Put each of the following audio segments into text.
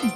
See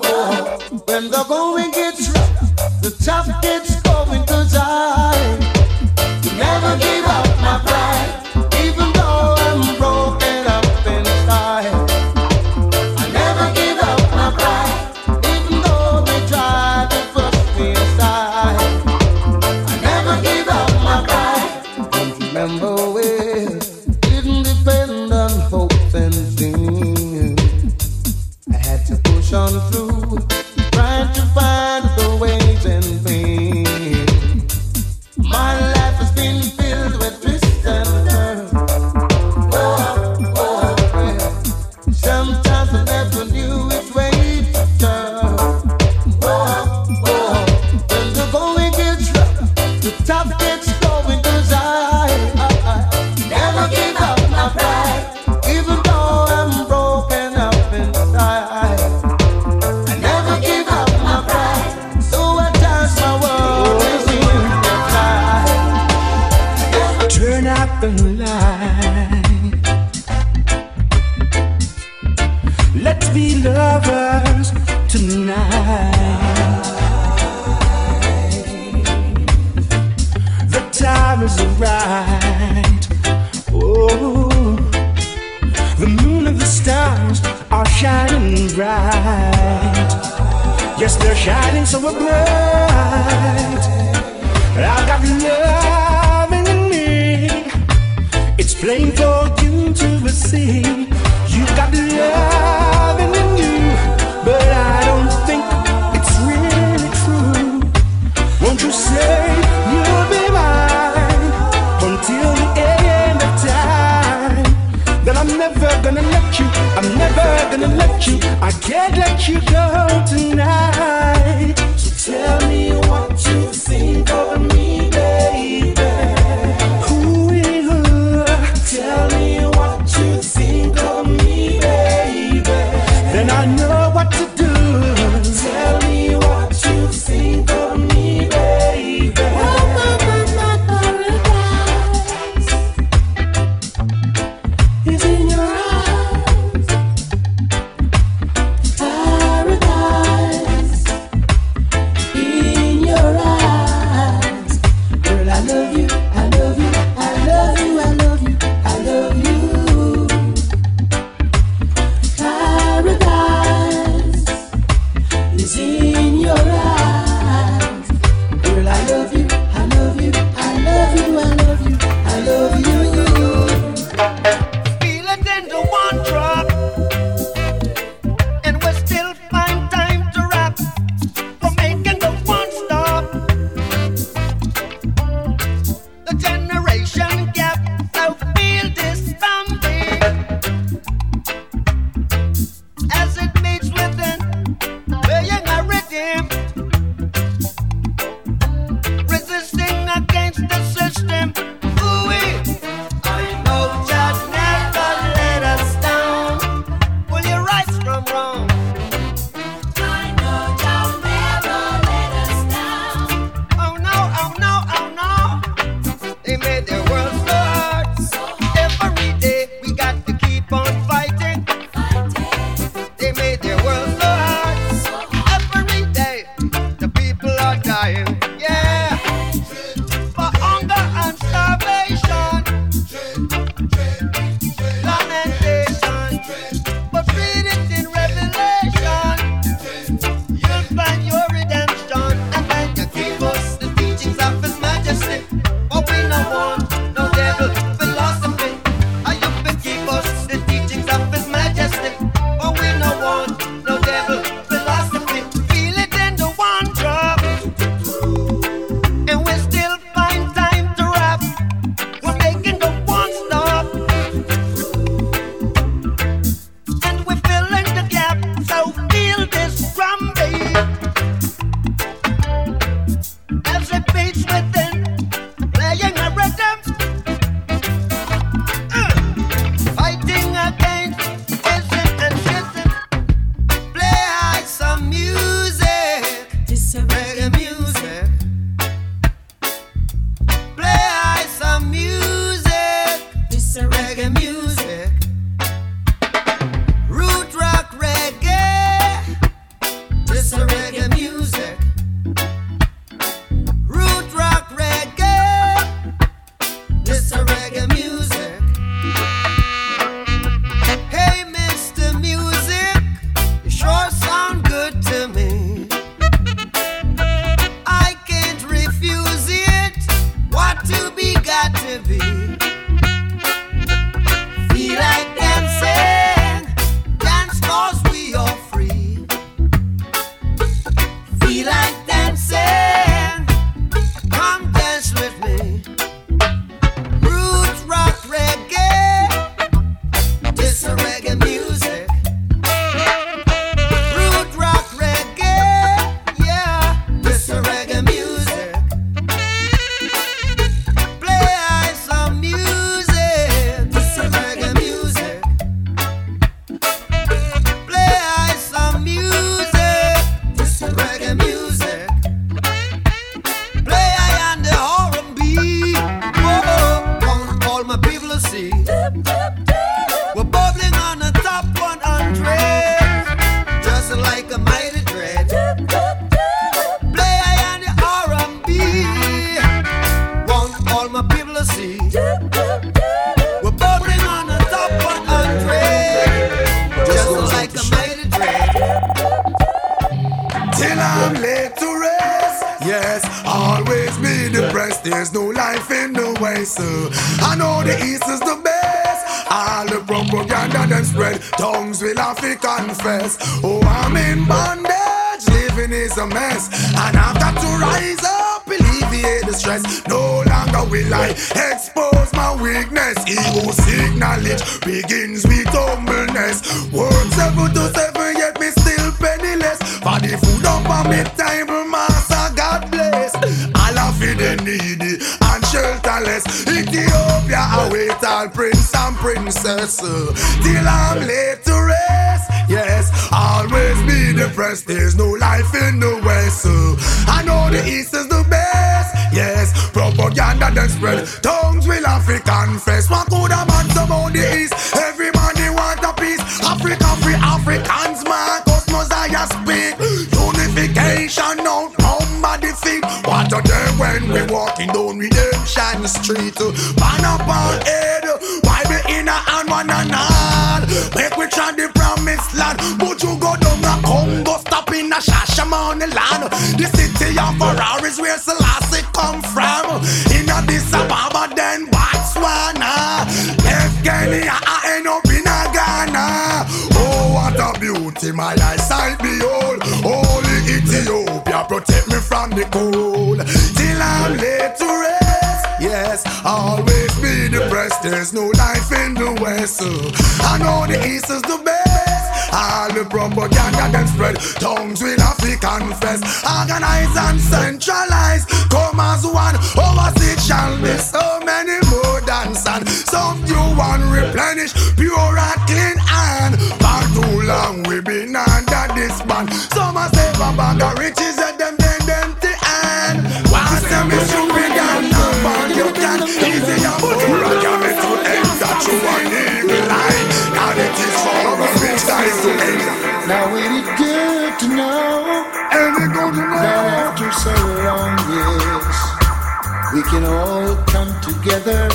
can all come together,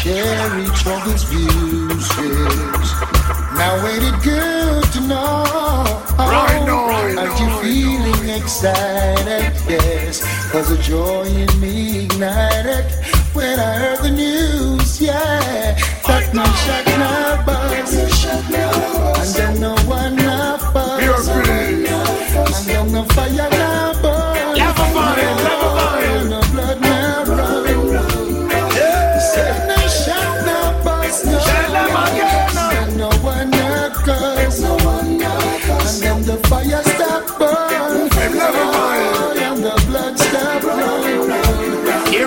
share each other's views. Yes. Now ain't it good to know Right now, know, you're I feeling excited? Yes, cause the joy in me ignited when I heard the news. Yeah, that my shot, no buzz, and then no one no Pure buzz. free. And then the fire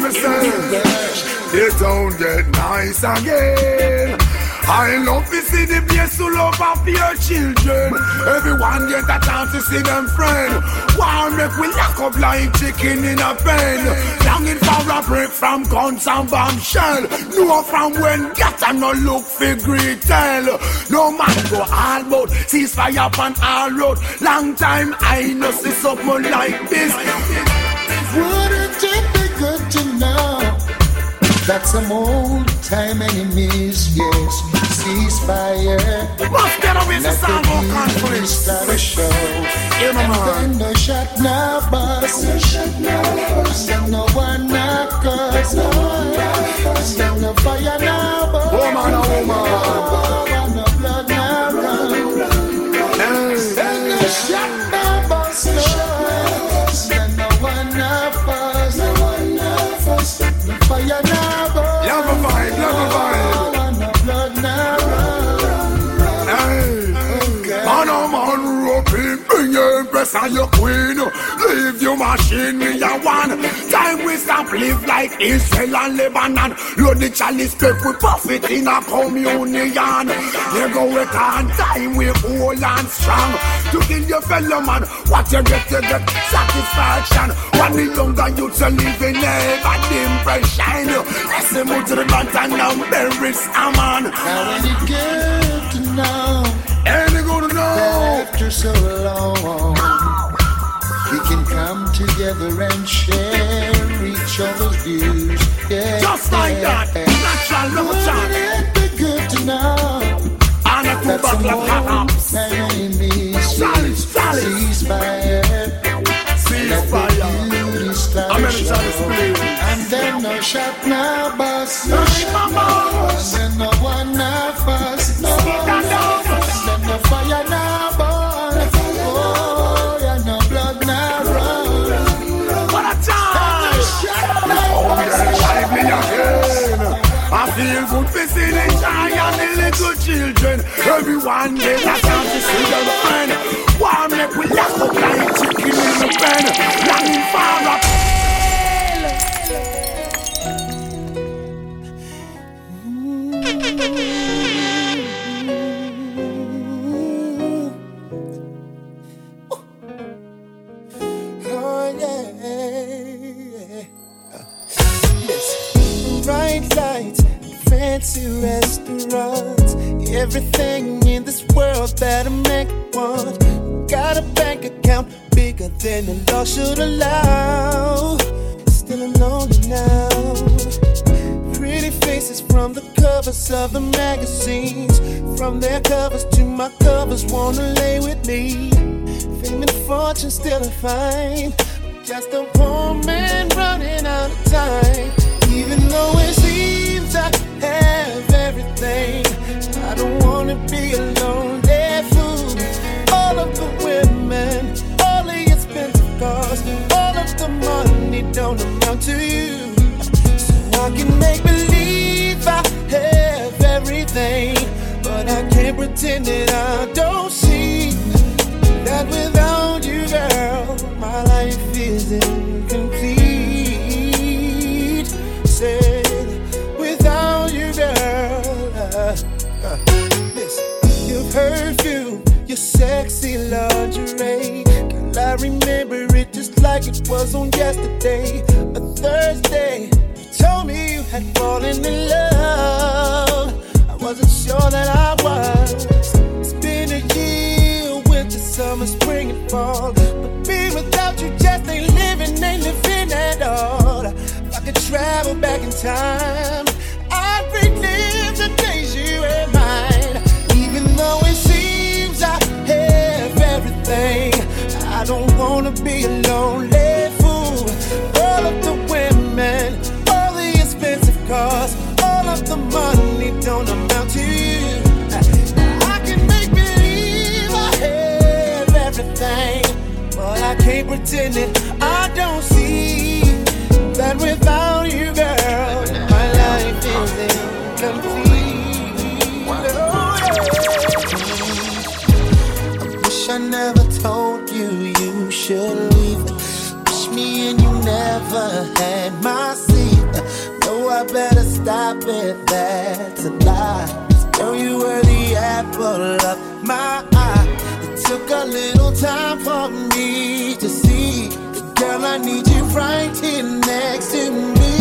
me say, it don't get nice again. I love to see the place full of your children. Everyone get a chance to see them friend. Why make we lock up like chicken in a pen? Longing for a break from guns and bombshell. Know from when get a no look for great tell. No man go all about ceasefire upon all road. Long time I no see something like this. Wouldn't that some old time enemies, yes, ceasefire. Must get away the the of conflict. start a show. My And man. then no shot, no bus. And then no one, no curse. And then no fire, no burn. Woman, woman. And your queen. Leave your machine, me a one. Time we stop live like Israel and Lebanon. Load the chalice, take we profit in a communion. You go with on time, we hold and strong. To kill your fellow man, what you get, you get satisfaction. When the younger youths are living a bad impression. Let's move to the front and bury a man. Now ain't you get to know And they gonna know. after so long can come together and share each other's views. Yeah. Just like that, natural love chant. Wouldn't it be good to know? Anna Kubak like hot hops. Solid, solid. Ceasefire. Ceasefire. I'm in the spirit. And then no shot, no bus. No, no, no, no. good children. Everyone get a chance to see their friend. Why make we lock up like chicken in the pen? Longing for a Right lights fancy restaurants, everything in this world that a man wants. Got a bank account bigger than the law should allow. Still alone now. Pretty faces from the covers of the magazines, from their covers to my covers, wanna lay with me. Fame and fortune still a find, just a poor man running out of time. yesterday, a Thursday. I don't see that without you, girl, my life is incomplete. I wish I never told you you should leave. Wish me and you never had my seat. No, I better stop it. That's a lie. Girl, you were the apple of my eye. It took a little time for me I need you right here next to me.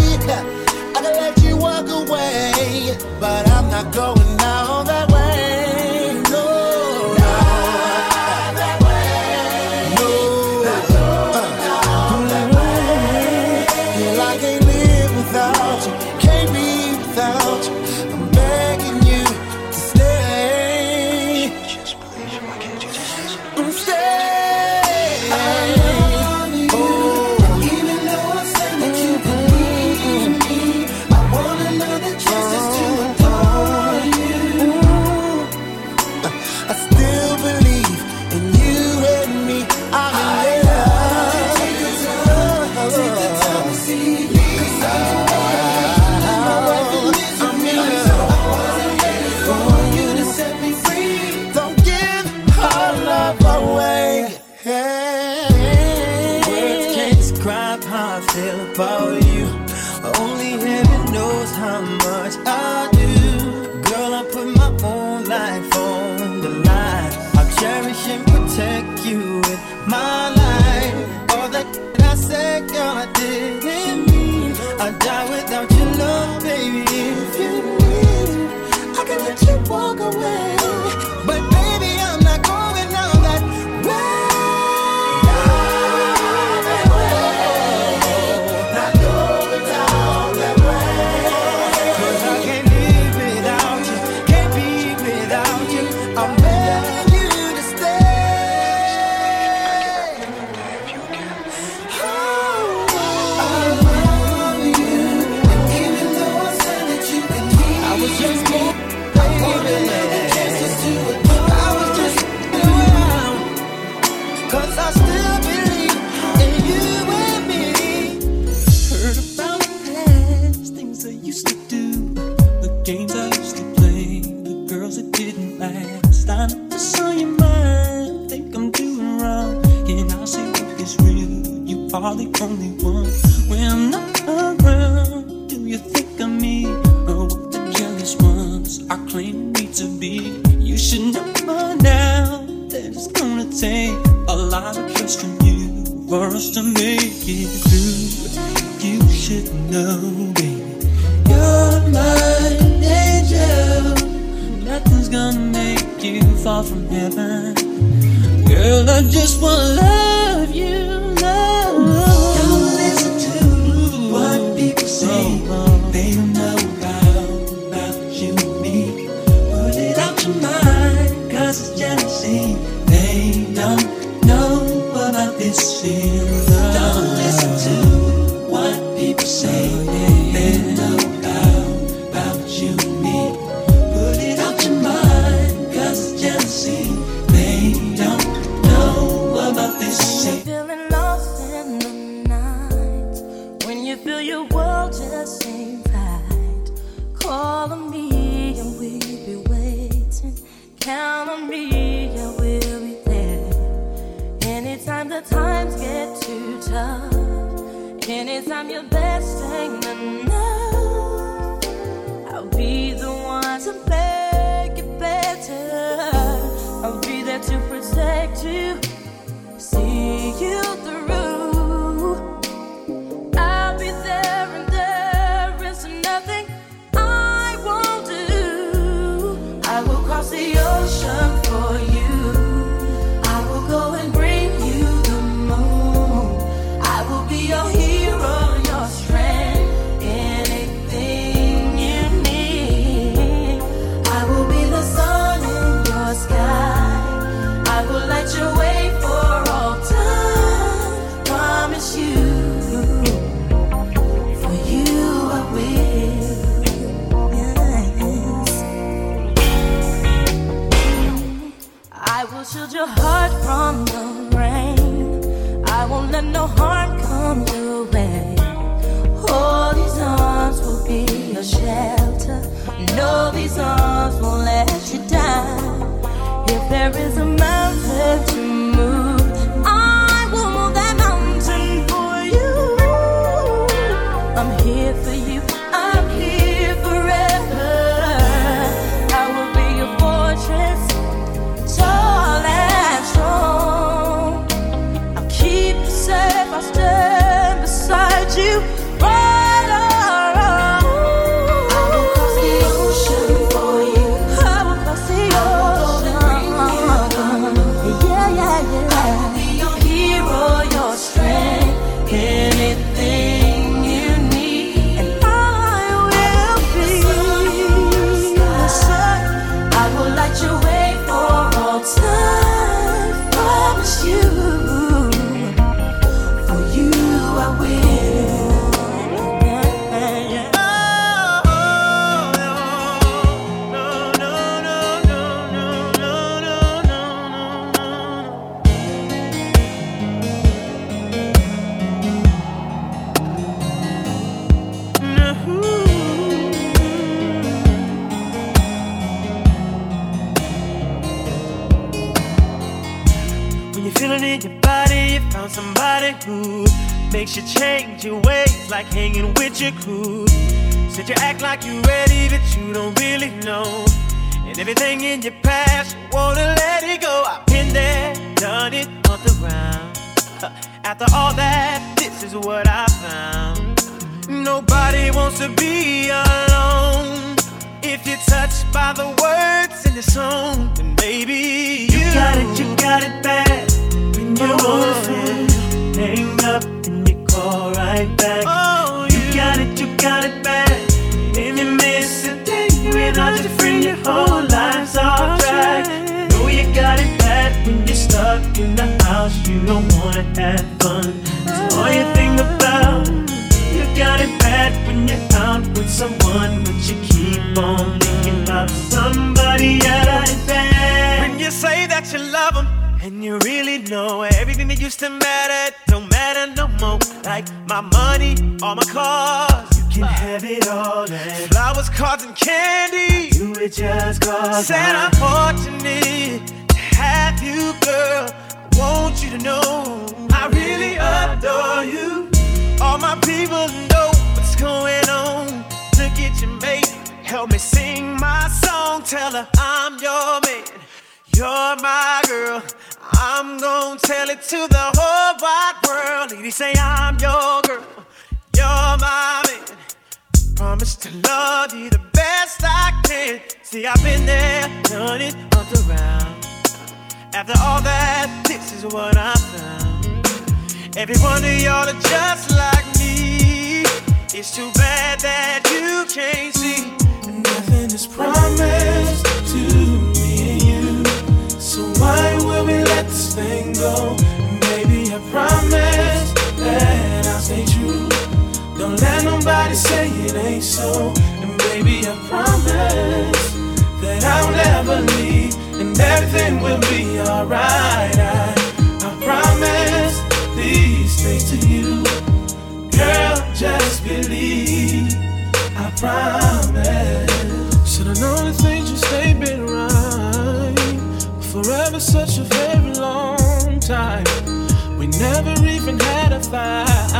I can let you walk away, but I'm not going down that way. I claim me to be. You should know by now that it's gonna take a lot of trust from you for us to make it through. You should know, baby, you're my angel. Nothing's gonna make you fall from heaven, girl. I just want love. like hanging with your crew. been under free your whole life's off track. Know you got it bad when you're stuck in the house. You don't wanna have fun. So all you think about, you got it bad when you're out with someone, but you keep on thinking about somebody else. When you say that you love them. And you really know everything that used to matter don't matter no more. Like my money, all my cars. Can have it all. And flowers, cards, and candy. You it just cause. Said I'm fortunate to have you, girl. I want you to know I really adore you. All my people know what's going on. Look at your mate, help me sing my song. Tell her I'm your man, you're my girl. I'm gonna tell it to the whole wide world. Lady say I'm your girl, you're my man. Promise to love you the best I can. See, I've been there, done it, up around. After all that, this is what I found. Every one of y'all are just like me. It's too bad that you can't see. Nothing is promised to me and you. so why will we let this thing go? Maybe I promise that. Don't let nobody say it ain't so. And baby, I promise that I'll never leave. And everything will be alright. I, I promise these things to you. Girl, just believe. I promise. Should've known the things you say been right. forever such a very long time. We never even had a fight.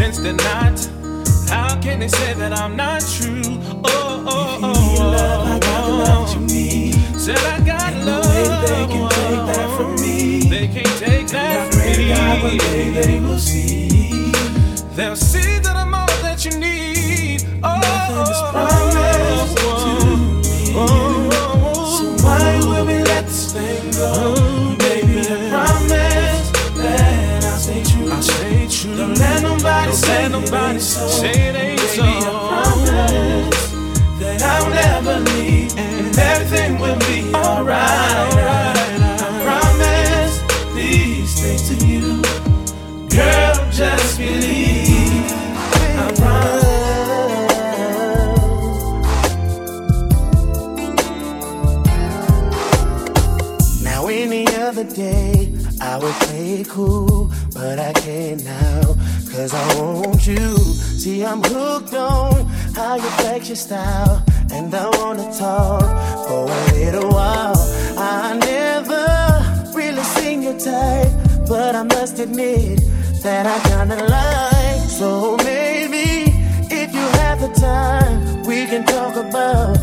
Since they're not, how can they say that I'm not true? Oh, oh, oh, oh, love, I got the love you need. Said I got and love. The they can take that from me. They can't take that from me. God, one day they will see. They'll see that I'm all that you need. Oh, Nothing is oh, oh. promised let nobody so. say it ain't baby, so. I promise that I'll never leave, and everything will be alright. I promise these things to you, girl. Just believe. I promise. Now, any other day, I would play cool, but I can't now, cause I want you. See, I'm hooked on how you flex your style, and I wanna talk for a little while. I never really seen your type, but I must admit that I kinda like. So maybe if you have the time, we can talk about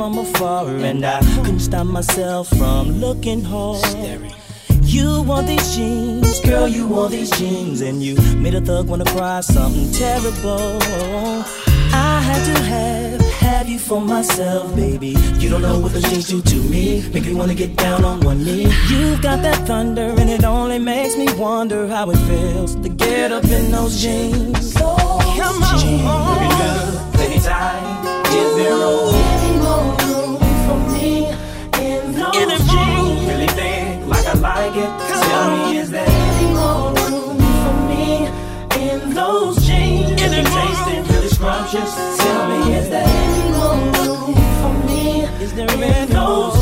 from afar, and I couldn't stop myself from looking hard. You want these jeans, girl, you want these jeans, and you made a thug wanna cry something terrible. I had to have, have you for myself, baby. You don't know what the jeans do to me, make me wanna get down on one knee. You've got that thunder, and it only makes me wonder how it feels to get up in those jeans. Come on, jeans, baby, time, is there room? Really think like I like it. Tell me, is there any more room for me in those jeans? Is it tasting really scrumptious? Tell me, is there any more room for me is there in those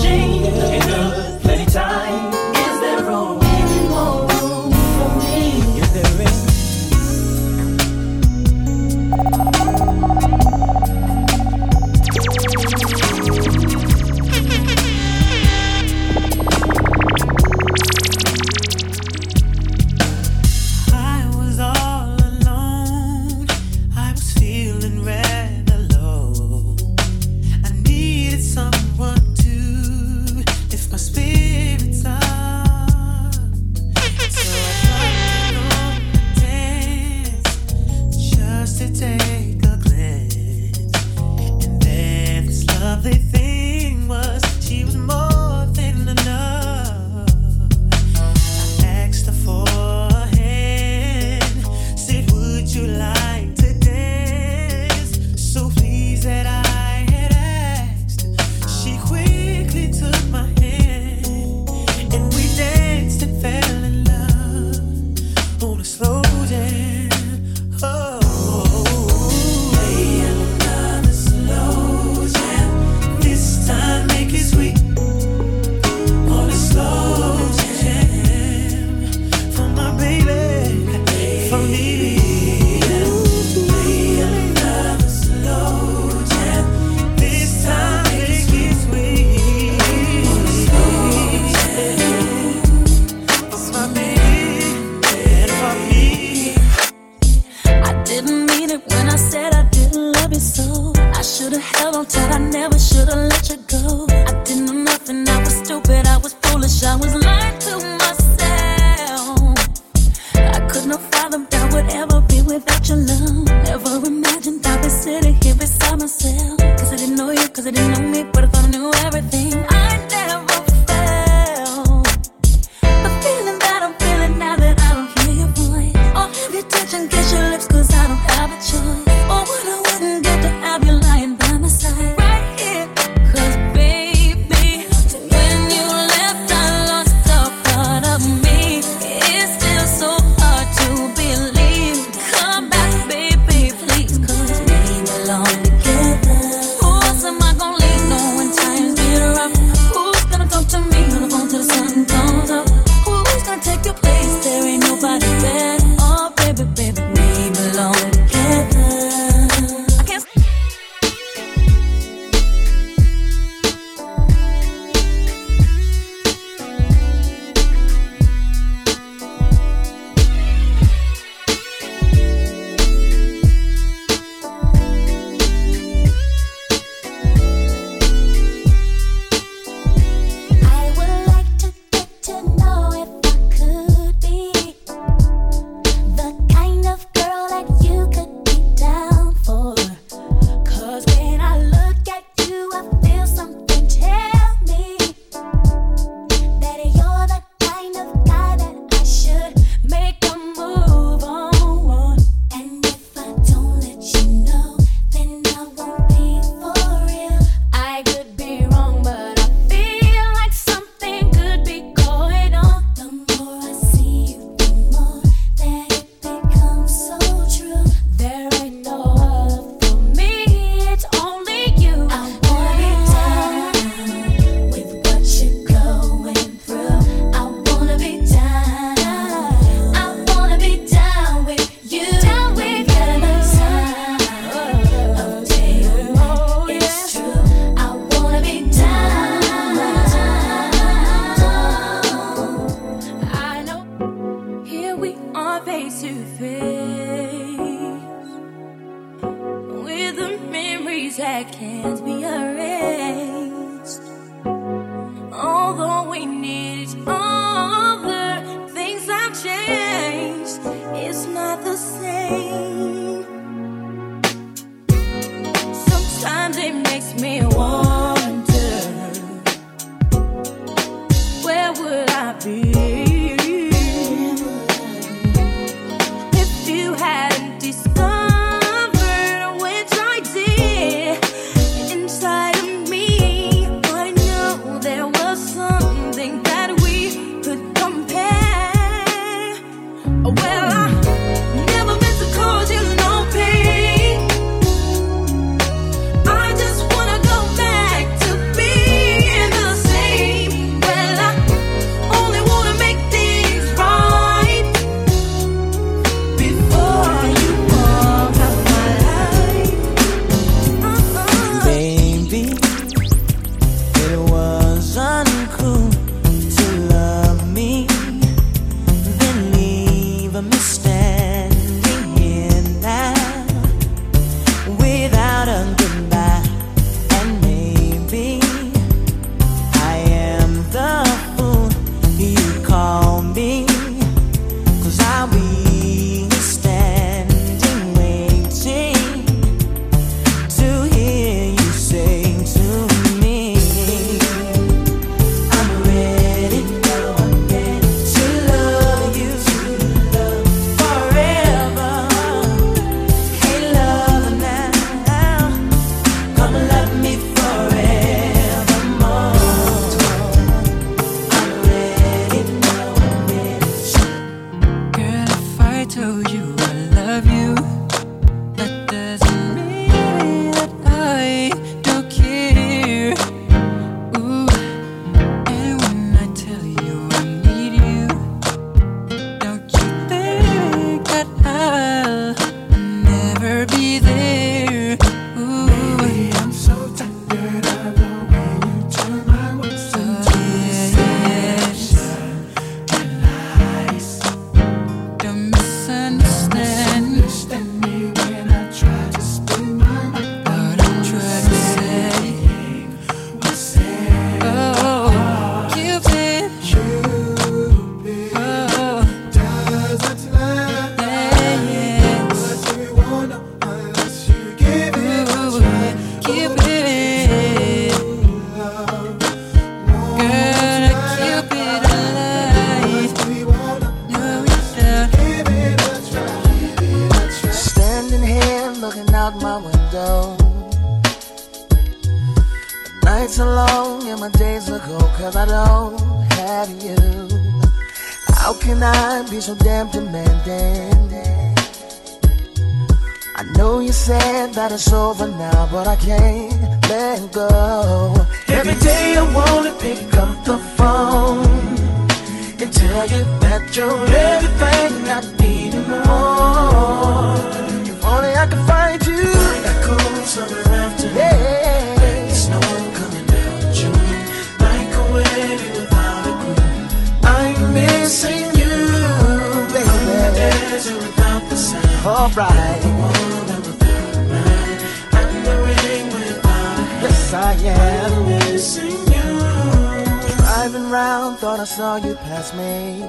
saw you pass me.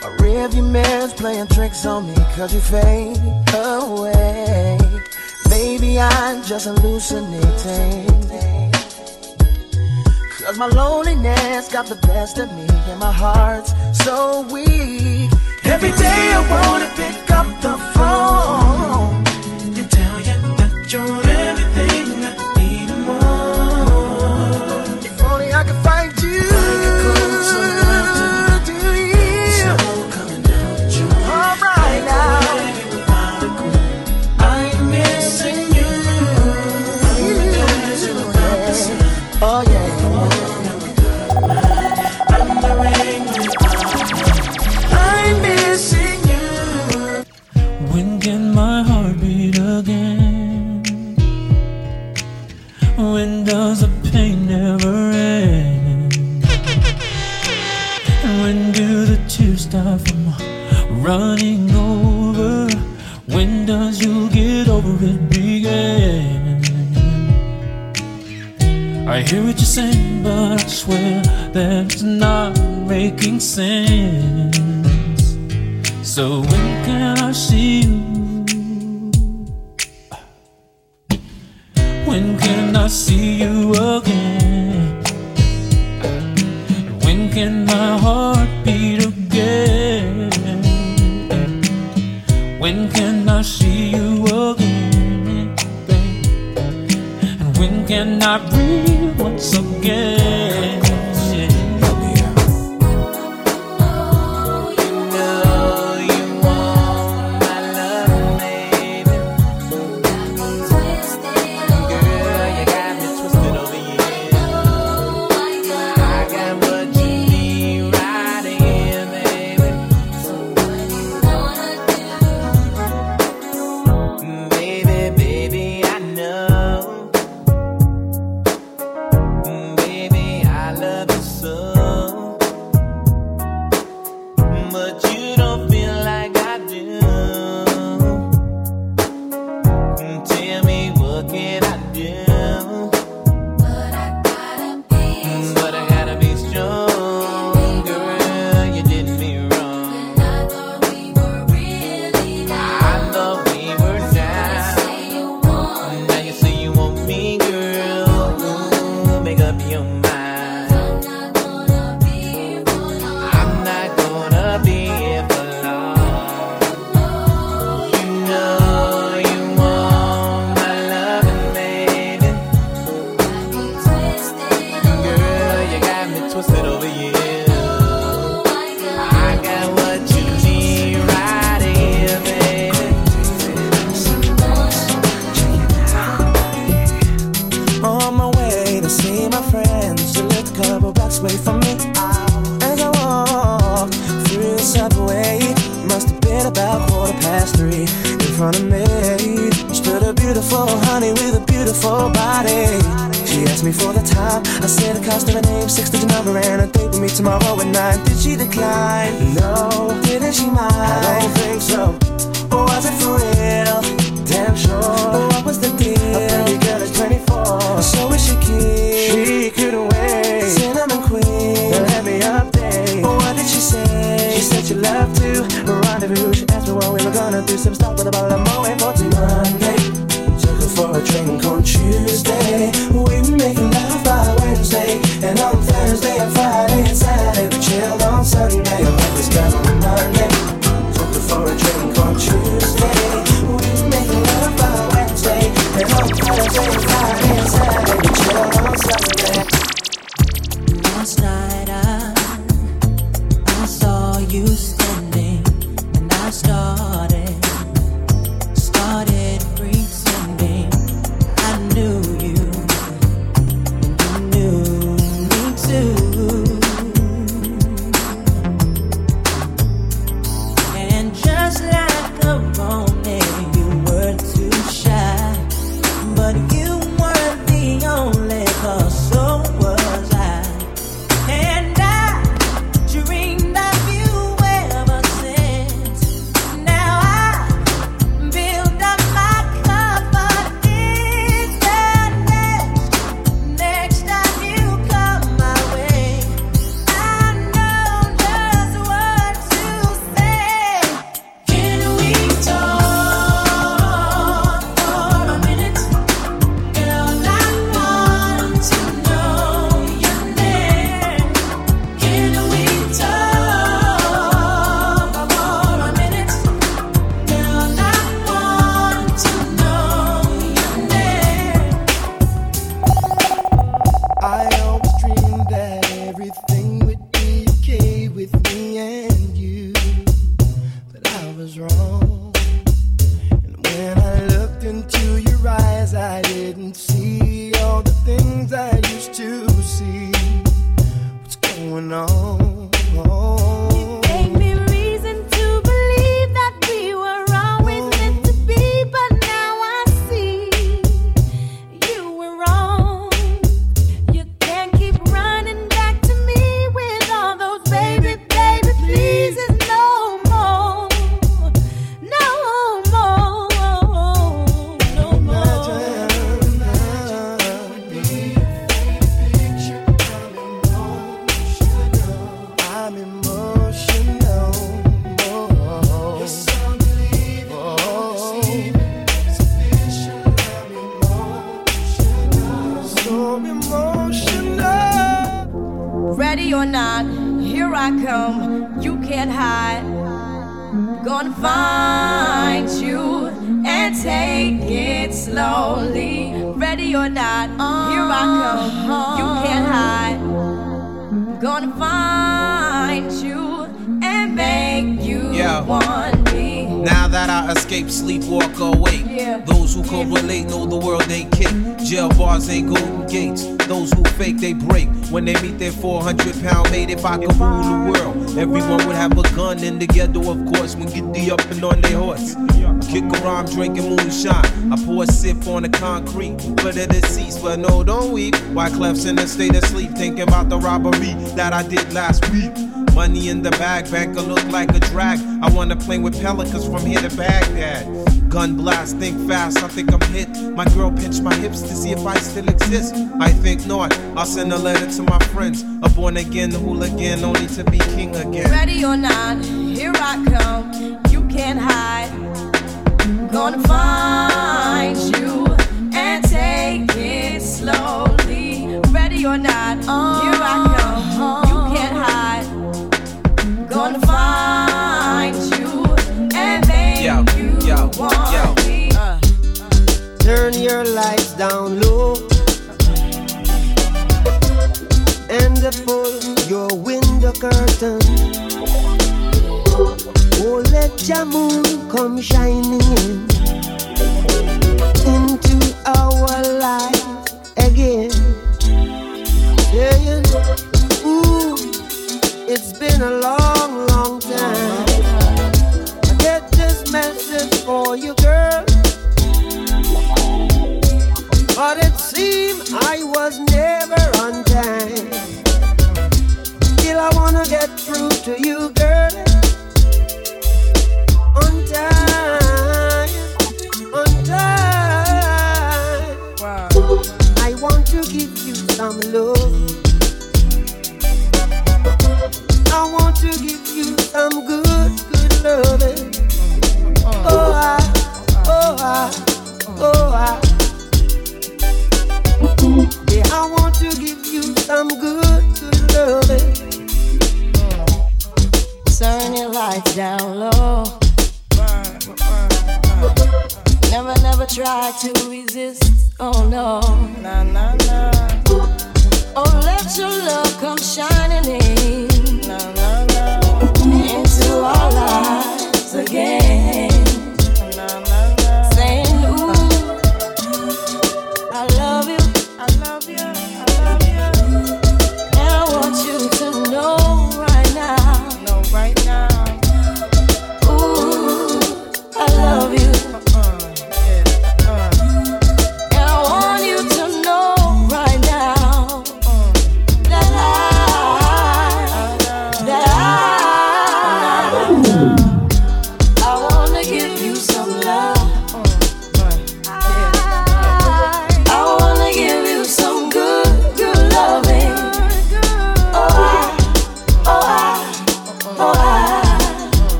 My rearview mirror's playing tricks on me, cause you fade away. Maybe I'm just hallucinating. Cause my loneliness got the best of me, and my heart's so weak. Every day I wanna pick up the phone You tell you that you're. making sense. So when about the Clef's in a state of sleep, thinking about the robbery that I did last week. Money in the bag, banker look like a drag. I wanna play with pelicans from here to Baghdad. Gun blast, think fast, I think I'm hit. My girl pinched my hips to see if I still exist. I think not. I'll send a letter to my friends. A born again hooligan, only to be king again. Ready or not, here I come. You can't hide. Gonna find you slowly. Ready or not, here I come. You can't hide gonna find you and make yo, you yo, want yo. me. Uh, turn your lights down low and pull your window curtain. Oh, let your moon come shining in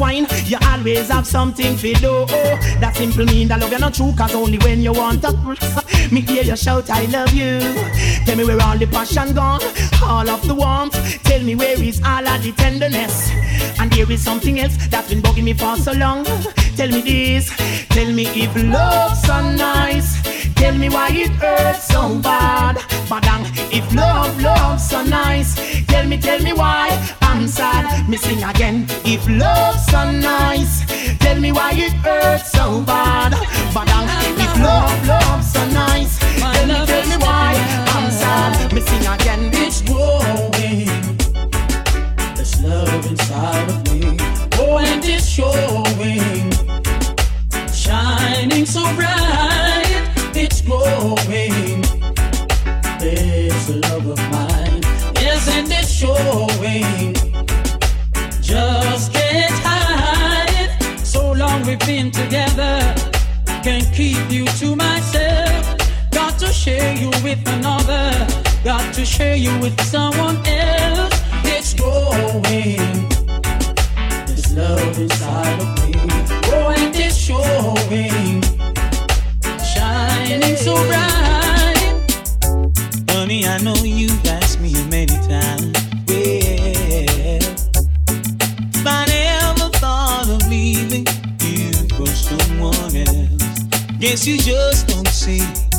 wine, you always have something for do. That simple mean that love you not true, cause only when you want to. Me hear you shout, I love you. Tell me where all the passion gone, all of the warmth. Tell me where is all of the tenderness. And there is something else that's been bugging me for so long. Tell me this, tell me if love's so nice. Tell me why it hurts so bad. Badang, if love, love's so nice. Tell me, tell me why me sing again. If love's so nice, tell me why it hurts. another. Got to share you with someone else. It's growing. There's love inside of me. Oh, and it's showing. Shining so bright. Honey, I know you've asked me many times. Yeah. If I never thought of leaving you for someone else. Guess you just don't see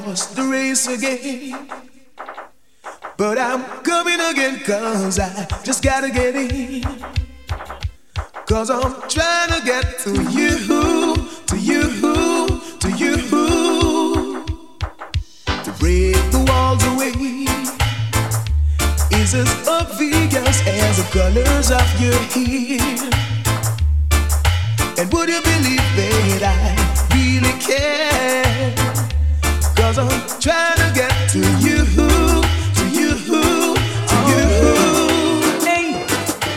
lost the race again. But I'm coming again, cause I just gotta get in. Cause I'm trying to get to you, to you, to you. To break the walls away is as obvious as the colors of your hair. And would you believe that I really care? I'm trying to get to you, to you, to you.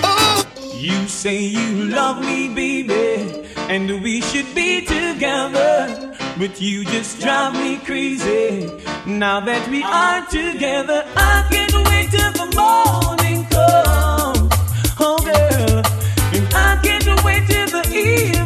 Oh. You say you love me, baby, and we should be together. But you just drive me crazy. Now that we are together, I can't wait till the morning comes. Oh, girl, and I can't wait till the evening.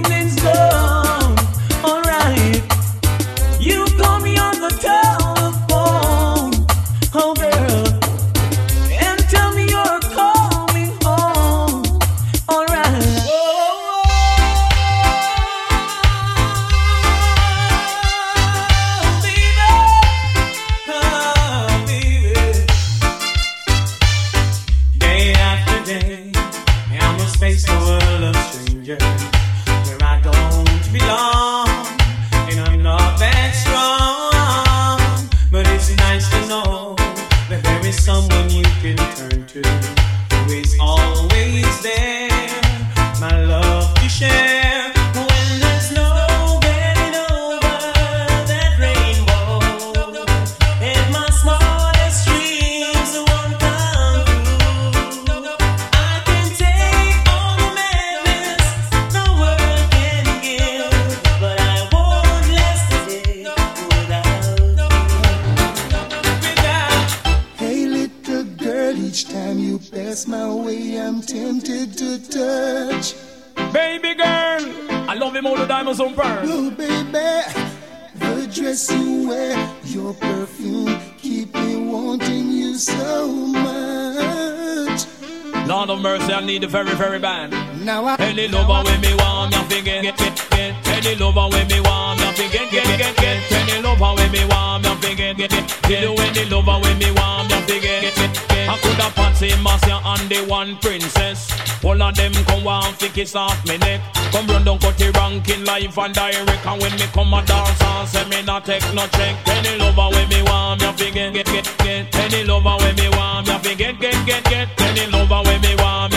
Need the very, very bad. Now I any lover with me want, me thinking get, get, get. Any lover with me want, me thinking get, get, get. get. Any lover with me want, me thinking get, get, get. Any lover with me want, me thinking get, get, get. I could have Patsy, Marcia, and the one princess. All of them come want to kiss off me neck. Come run down Cutty Ranks live and direct. And when me come a dance and say me not take no check. Any lover with me want, me thinking get, get, get. Any lover with me want, me thinking get, get, get. get Any lover with me want,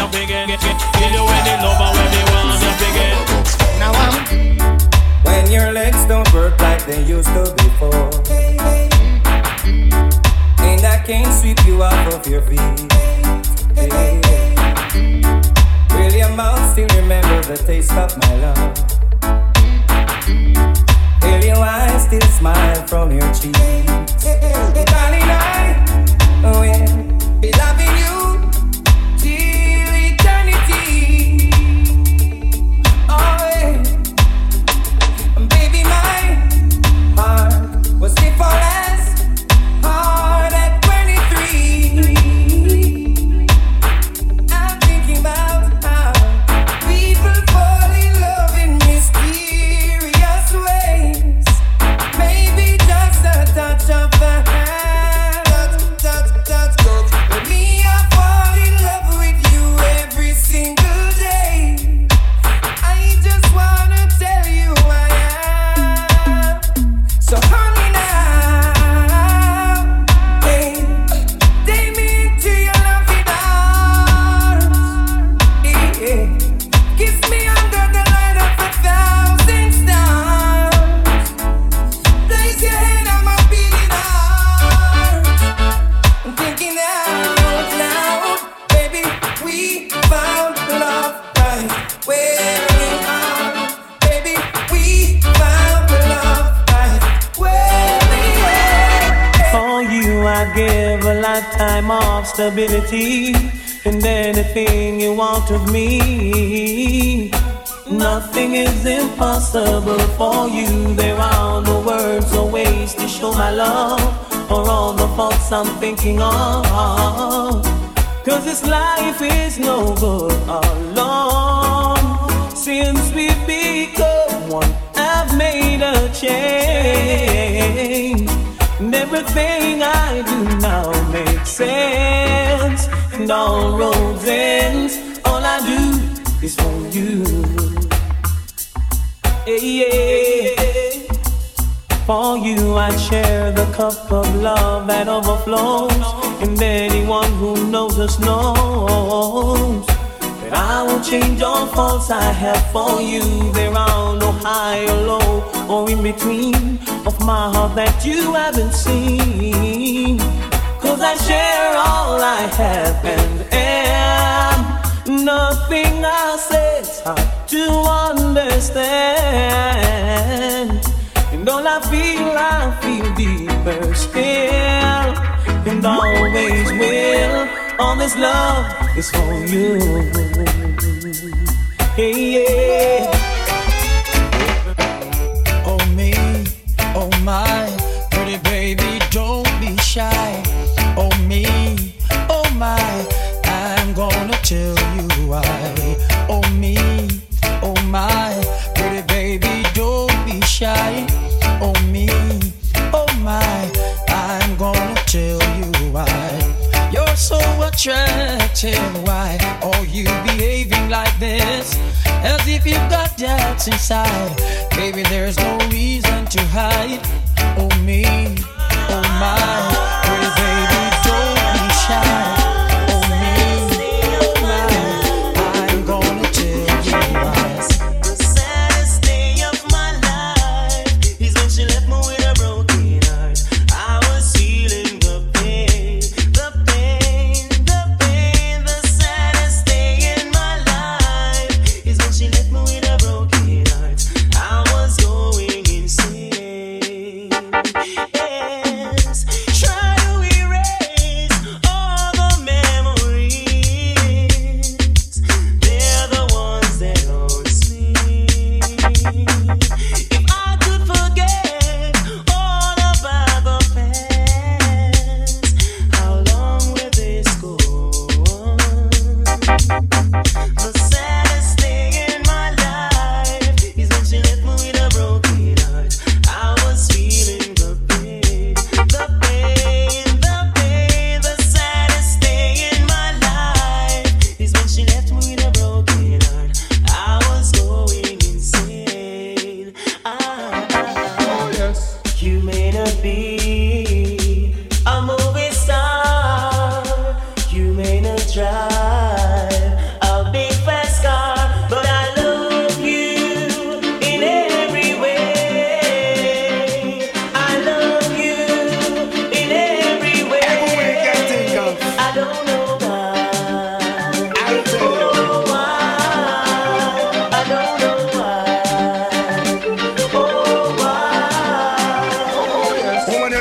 they used to before. And I can't sweep you off of your feet. Will your mouth still remember the taste of my love? Will your eyes still smile from your cheeks? Darling, I oh, will of stability and anything you want of me. Nothing is impossible for you. There are no words or ways to show my love for all the faults I'm thinking of. Cause this life is no good alone. Since we've become one, I've made a change. And everything I do now makes sense. And all roads ends. All I do is for you. Hey, yeah. For you, I share the cup of love that overflows. And anyone who knows us knows that I won't change all faults I have for you. There are no high or low or in between of my heart that you haven't seen. I share all I have and am. Nothing I say is hard to understand. And all I feel, I feel deeper still. And always will. All this love is for you. Hey, yeah. Oh me, oh my, tell you why. Oh me, oh my, pretty baby, don't be shy. Oh me, oh my, I'm gonna tell you why. You're so attractive, why are you behaving like this? As if you've got doubts inside. Baby, there's no reason to hide. Oh me, oh my, pretty baby, don't be shy.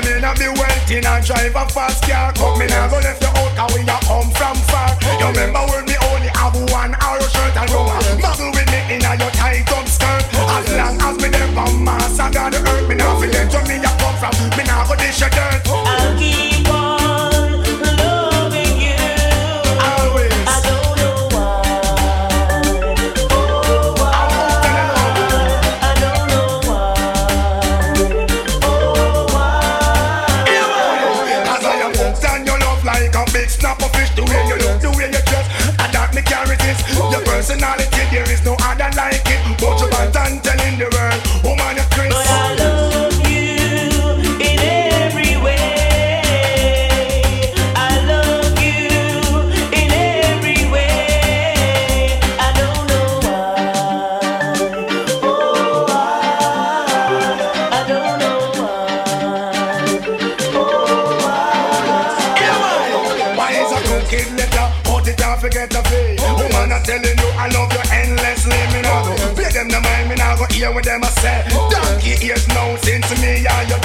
You may not be wealthy, not drive a fast car. Come, oh, me yes. not go left your out, cause we are come from far. Oh, you yes. remember when me only have one arrow shirt and roll. Oh, yes. Muggle with me in a your tight up skirt. Oh, as yes. long as me never master God the earth, me not forget it. You me a come from, me not go dish your dirt. Oh, I'll give with them I say. Donkey ears now since me and you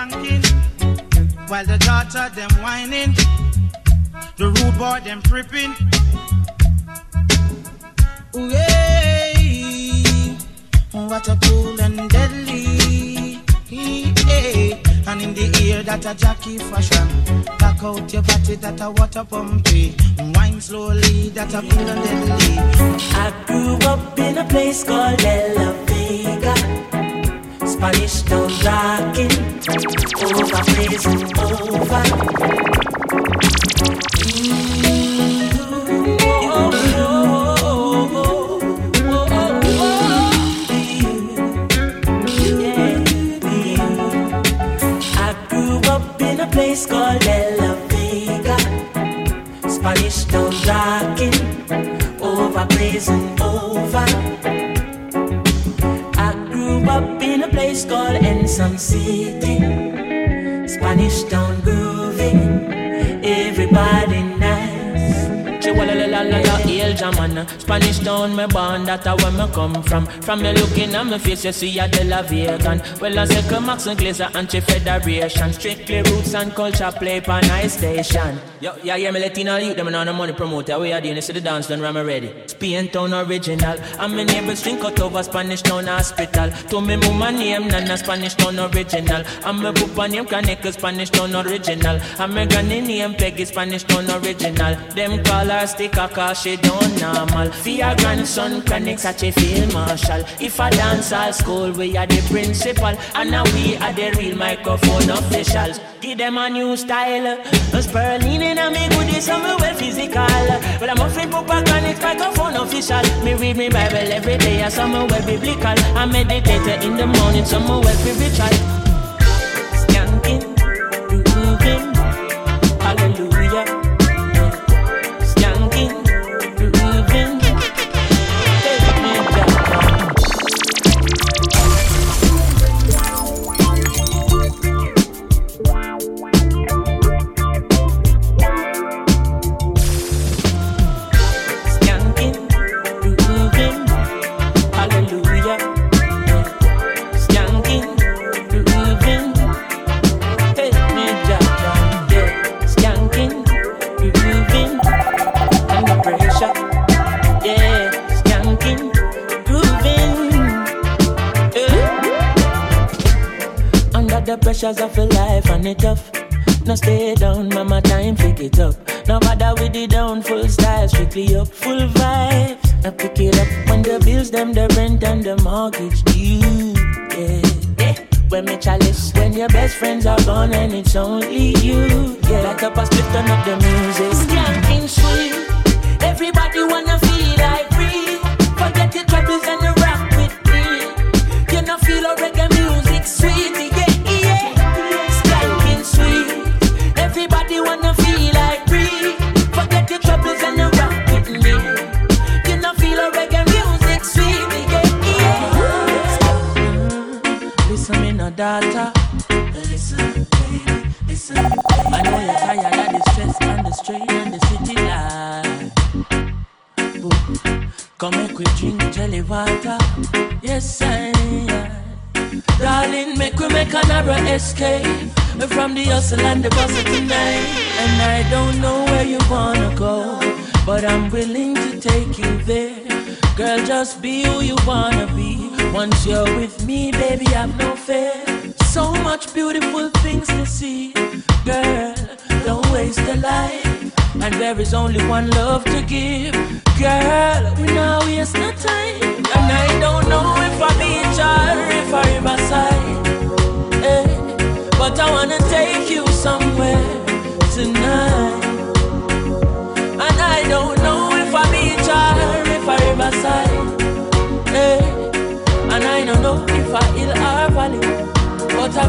yanking, while the daughter them whining, the rude boy them tripping. Ooh, yeah, oh, what a cool and deadly. Hey, and in the ear that a jockey fashion, back out your body that a water pumpy, wine slowly that a cool and deadly. I grew up in a place called La Vega. Spanish town rocking over and over. Mm-hmm. Oh, oh, oh, yeah. I grew up in a place called El Vega, Spanish town rocking over place and over. In a place called Ensom City. Spanish town grooving, El Jaman Spanish town, me born, that a where me come from. From me looking at me face, you see a De La Vegan Well, I say come Max and Glazer, anti-federation Strictly roots and culture play pan nice station. Yo, yeah, yeah, me letting all you, them on the money promoter We are doing this to the dance, done, I'm ready. Spain town original. Me neighbors drink out over Spanish town hospital. To me mama name, Nana Spanish town original. Me papa name, Kaneka Spanish town original. And me granny name, Peggy Spanish town original. Them call her sticker cause she don't normal. For your grandson, Connect such a field marshal. If a dance all school, we are the principal. And now we are the real microphone officials. Give them a new style. A Sperling and me goodies, so me well physical. But I'm a up a Connect microphone official. Me read me Bible every day, so me well biblical. I meditate in the morning, so me well spiritual Pressures of a life and it tough. No stay down, mama, time pick it up. No bother with the down, full style, strictly up, full vibes. I pick it up when the bills, them, the rent and the mortgage due. Yeah, yeah. When me chalice, when your best friends are gone and it's only you. Wanna be. Once you're with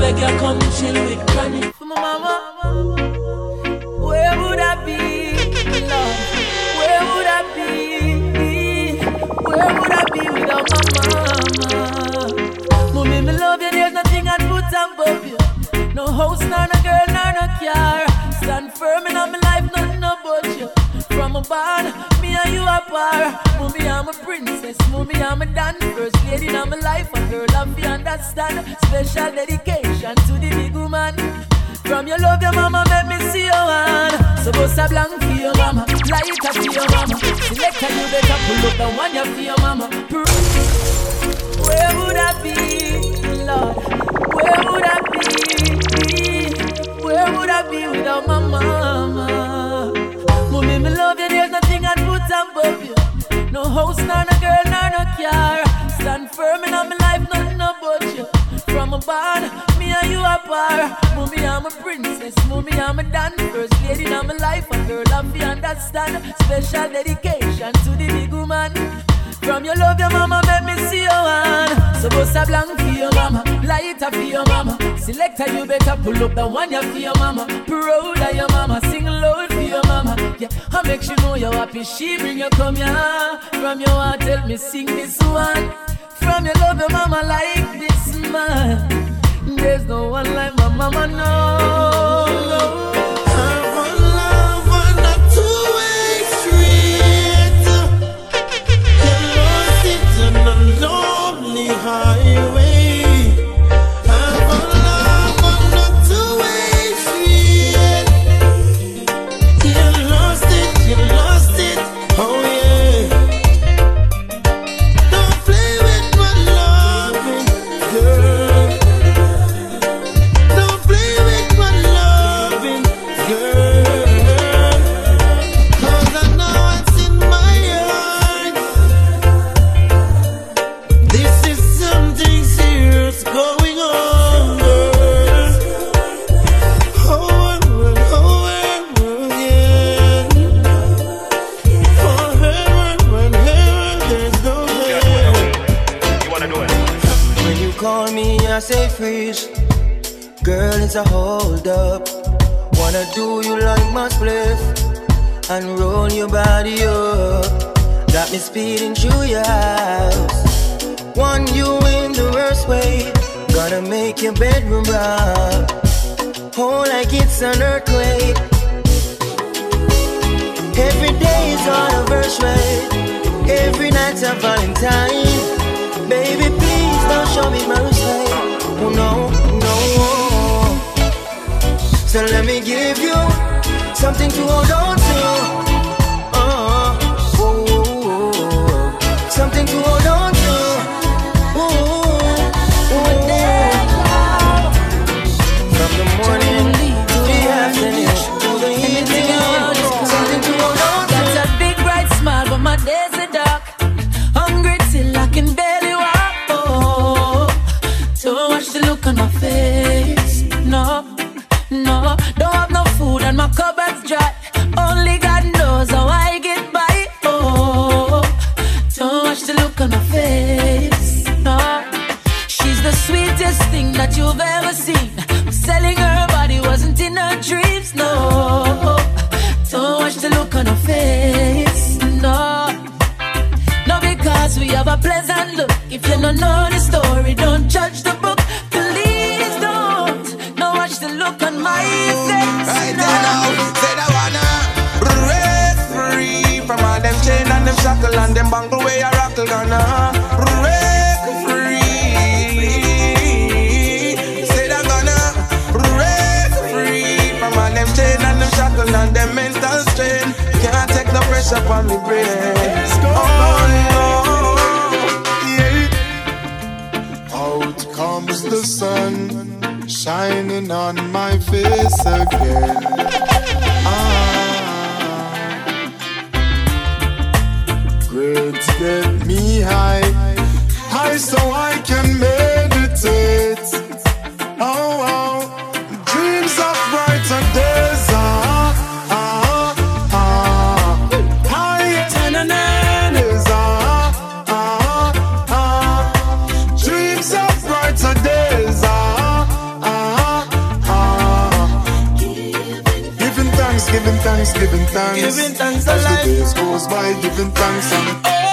Beg you come chill with Granny. For my mama. Where would I be? Where would I be? Where would I be without my mama? Mommy, me love you. There's nothing I'd put above you. No house, nor no girl, nor no car. Stand firm in my life. From a barn, me and you are par. Mommy, I'm a princess. Mommy, I'm a dance first lady in my life. A girl, I'm you understand. Special dedication to the big woman. From your love, your mama make me see your hand. So bust a blank for your mama, light up for your mama. Select and you better pull up the one you for your mama. Where would I be, Lord? Where would I be? Where would I be without my mama? Above you. No house, nor no girl, nor no car. Stand firm in my life, nothing about you. From a barn, me and you are par. Mommy, I'm a princess. Mommy, I'm a dance first lady in my life. A girl, I'm the understand. Special dedication to the big woman. From your love, your mama make me see your hand. Bust a blank for your mama, light up for your mama. Selector, you better pull up the one you for your mama. Proud of your mama, sing loud for your mama. Yeah, I make she know you're happy. She bring you come here. From your heart, tell me sing this one. From your love, your mama like this man. There's no one like my mama, no. no. Freeze. Girl, it's a hold up. Wanna do you like my spliff and roll your body up. Got me speeding through your house. Want you in the worst way. Gonna make your bedroom rock. Oh, like it's an earthquake. Every day is on a anniversary. Every night's a Valentine. Baby, please don't show me mercy. Oh no. Oh. So let me give you something to hold on to. And my cupboard's dry. Only God knows how I get by. Oh, don't watch the look on my face. No, she's the sweetest thing that you've ever seen. Selling her body wasn't in her dreams. No, don't watch the look on her face. No, no, because we have a pleasant look. If you don't know the story, don't judge the you rockle gonna break free. Said I gonna break free from all them chain and them shackle and them mental strain. Can't take the pressure from me brain. Oh no, yeah. Out comes the sun, shining on my face again. Ah, grades get me high, high so I can meditate. Oh, oh, dreams of brighter days. Ah, ah, ah, higher days. Ah, ah, ah. Dreams of brighter days. Ah, ah, ah. Giving thanks, giving thanks, giving thanks. Giving thanks As the days goes by, giving thanks and baby.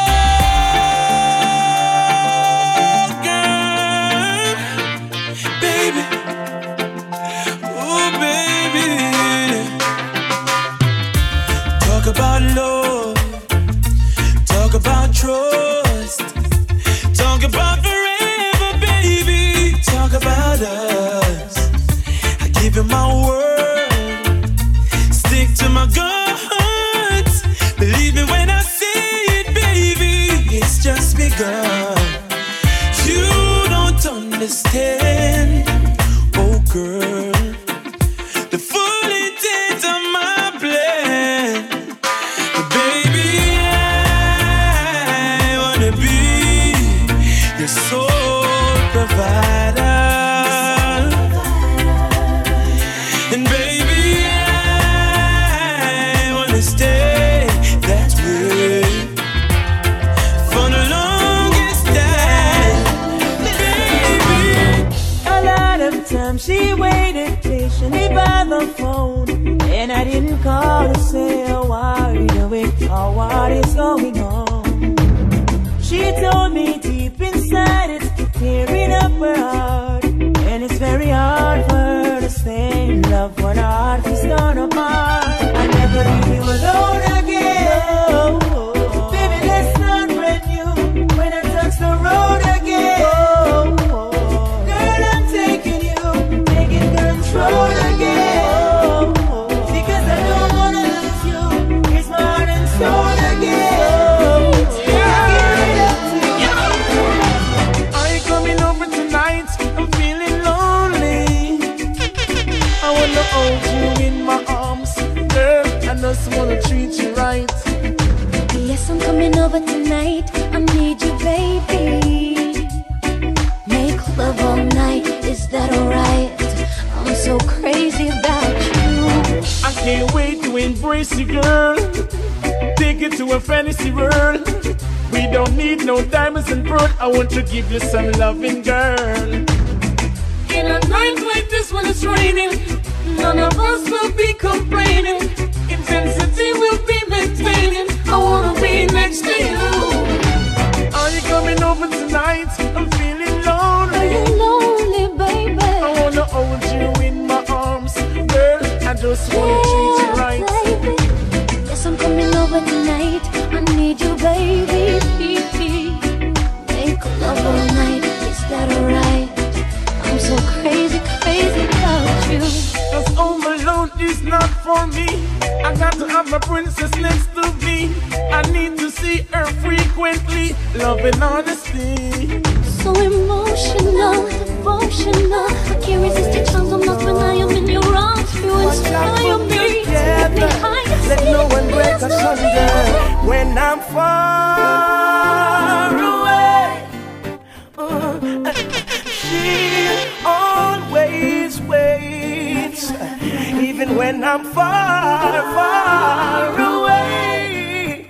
I'm far, far away.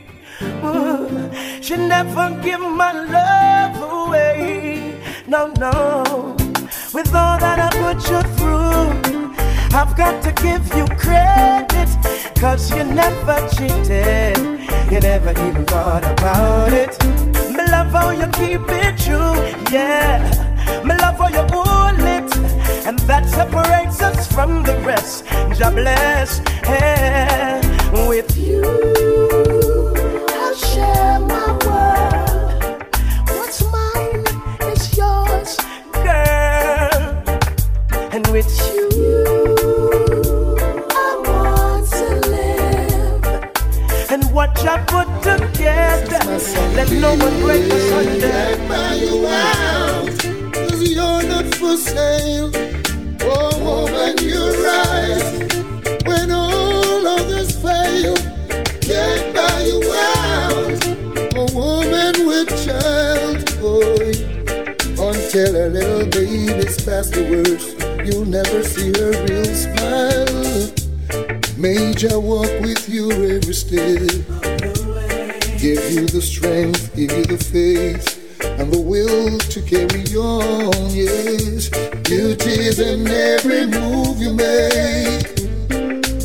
Uh, she never give my love away. No, no. With all that I put you through, I've got to give you credit. Cause you never cheated. You never even thought about it. Me love how you keep it true, yeah. Me love how you hold And that separates us from the rest. God bless. Yeah. With you, I'll share my world. What's mine is yours, girl. And with you, I want to live. and what I put together, let no one break us under. For sale. Oh, woman, you're right. When all others fail, can't buy you out. A woman with child, boy. Until her little baby's past the worst, you'll never see her real smile. Major walk with you every step. Give you the strength, give you the faith, and the will to carry on. Yes, beauty is in every move you make.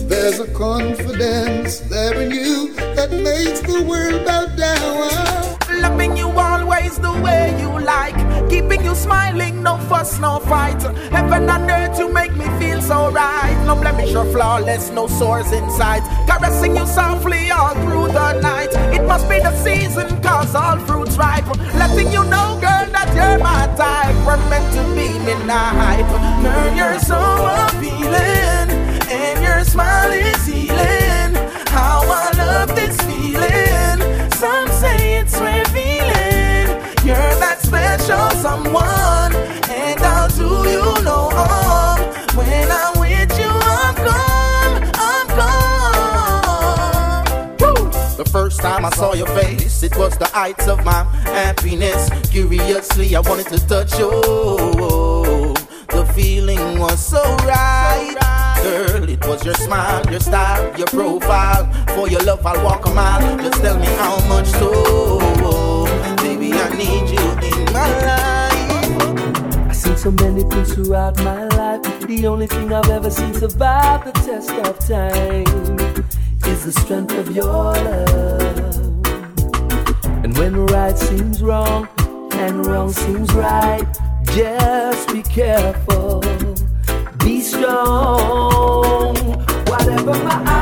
There's a confidence there in you that makes the world bow down. Loving you always the way you like. Keeping you smiling, no fuss, no fight. Heaven and earth, you make me feel so right. No blemish or flawless, no sores inside. Caressing you softly all through the night. It must be the season, cause all fruits ripe. Letting you know, girl, that you're my type. We're meant to be midnight. Girl, you're so appealing. And your smile is healing. How I love this feeling. Some say it's revealing. You're that special someone. Time I saw your face, it was the heights of my happiness. Curiously, I wanted to touch you. The feeling was so right. Girl, it was your smile, your style, your profile. For your love, I'll walk a mile. Just tell me how much so. Baby, I need you in my life. I've seen so many things throughout my life. The only thing I've ever seen survive the test of time is the strength of your love. When right seems wrong and wrong seems right, just be careful. Be strong. Whatever my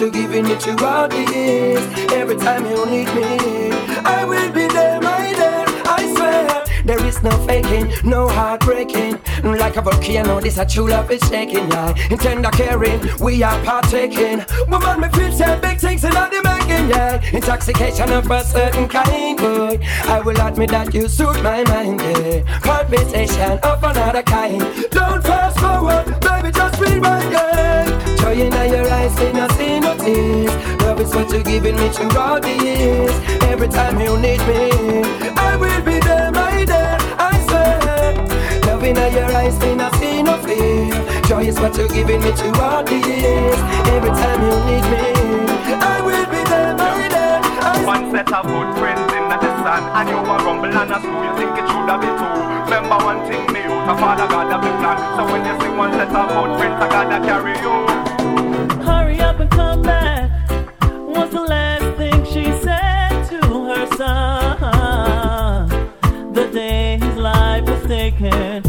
You're giving it throughout the years. Every time you need me, I will be there, my dear. I swear, there is no faking, no heartbreaking. Like a volcano, this a true love is shaking, yeah. In tender caring, we are partaking. Woman, me feel say big things in the making, yeah. Intoxication of a certain kind, boy. I will admit that you suit my mind, yeah. Conversation of another kind. Don't fast forward, baby, just rewind, yeah. Joy in your eyes, me not see no tears. Love is what you're giving me throughout the years. Every time you need me, I will be there, my dear. I swear. Love in your eyes, me not see no fear. Joy is what you're giving me throughout the years. Every time you need me, I will be there, my dear. I One set of good friends in the sun And you a rumble and a You think it should have been two Remember one thing A father God have the plan So when you see one set good friends I gotta carry you Hurry up and come back. Was the last thing she said to her son. The day his life was taken,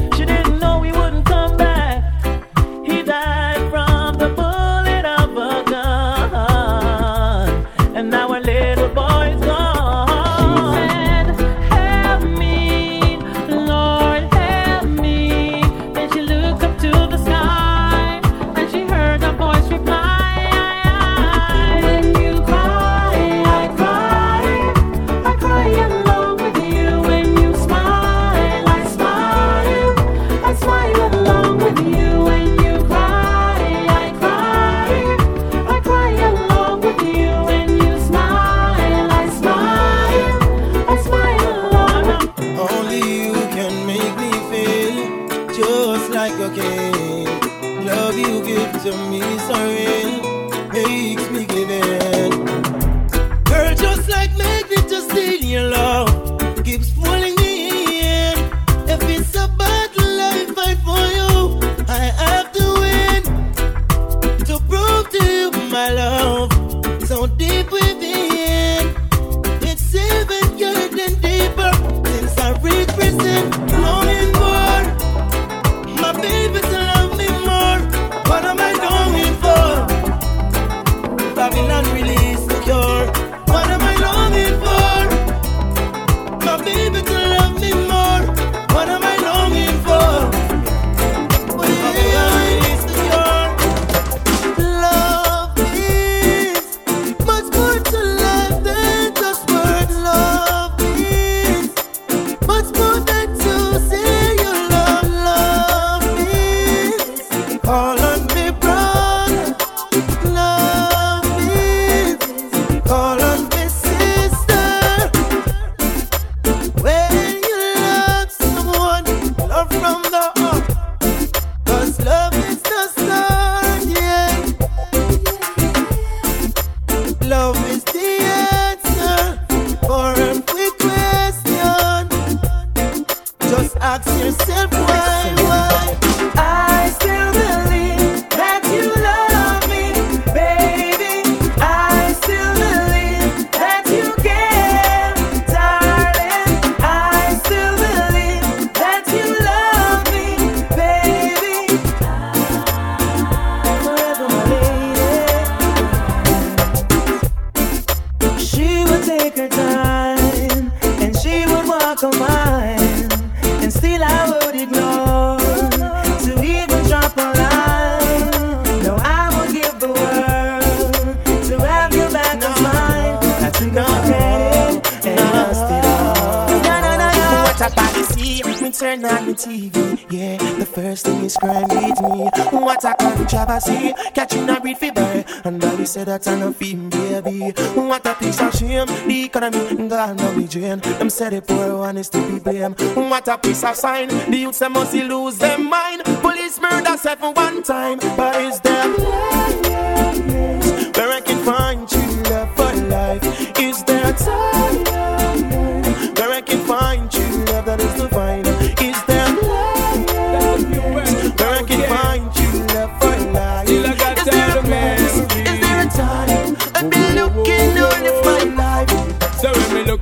a controversy, catching a breed fever. And Dolly said that's an film, baby. What a piece of shame, the economy gone down the drain. Them said the poor one is to be blamed. What a piece of sign, the youths must lose their mind. Police murder seven one time, but is there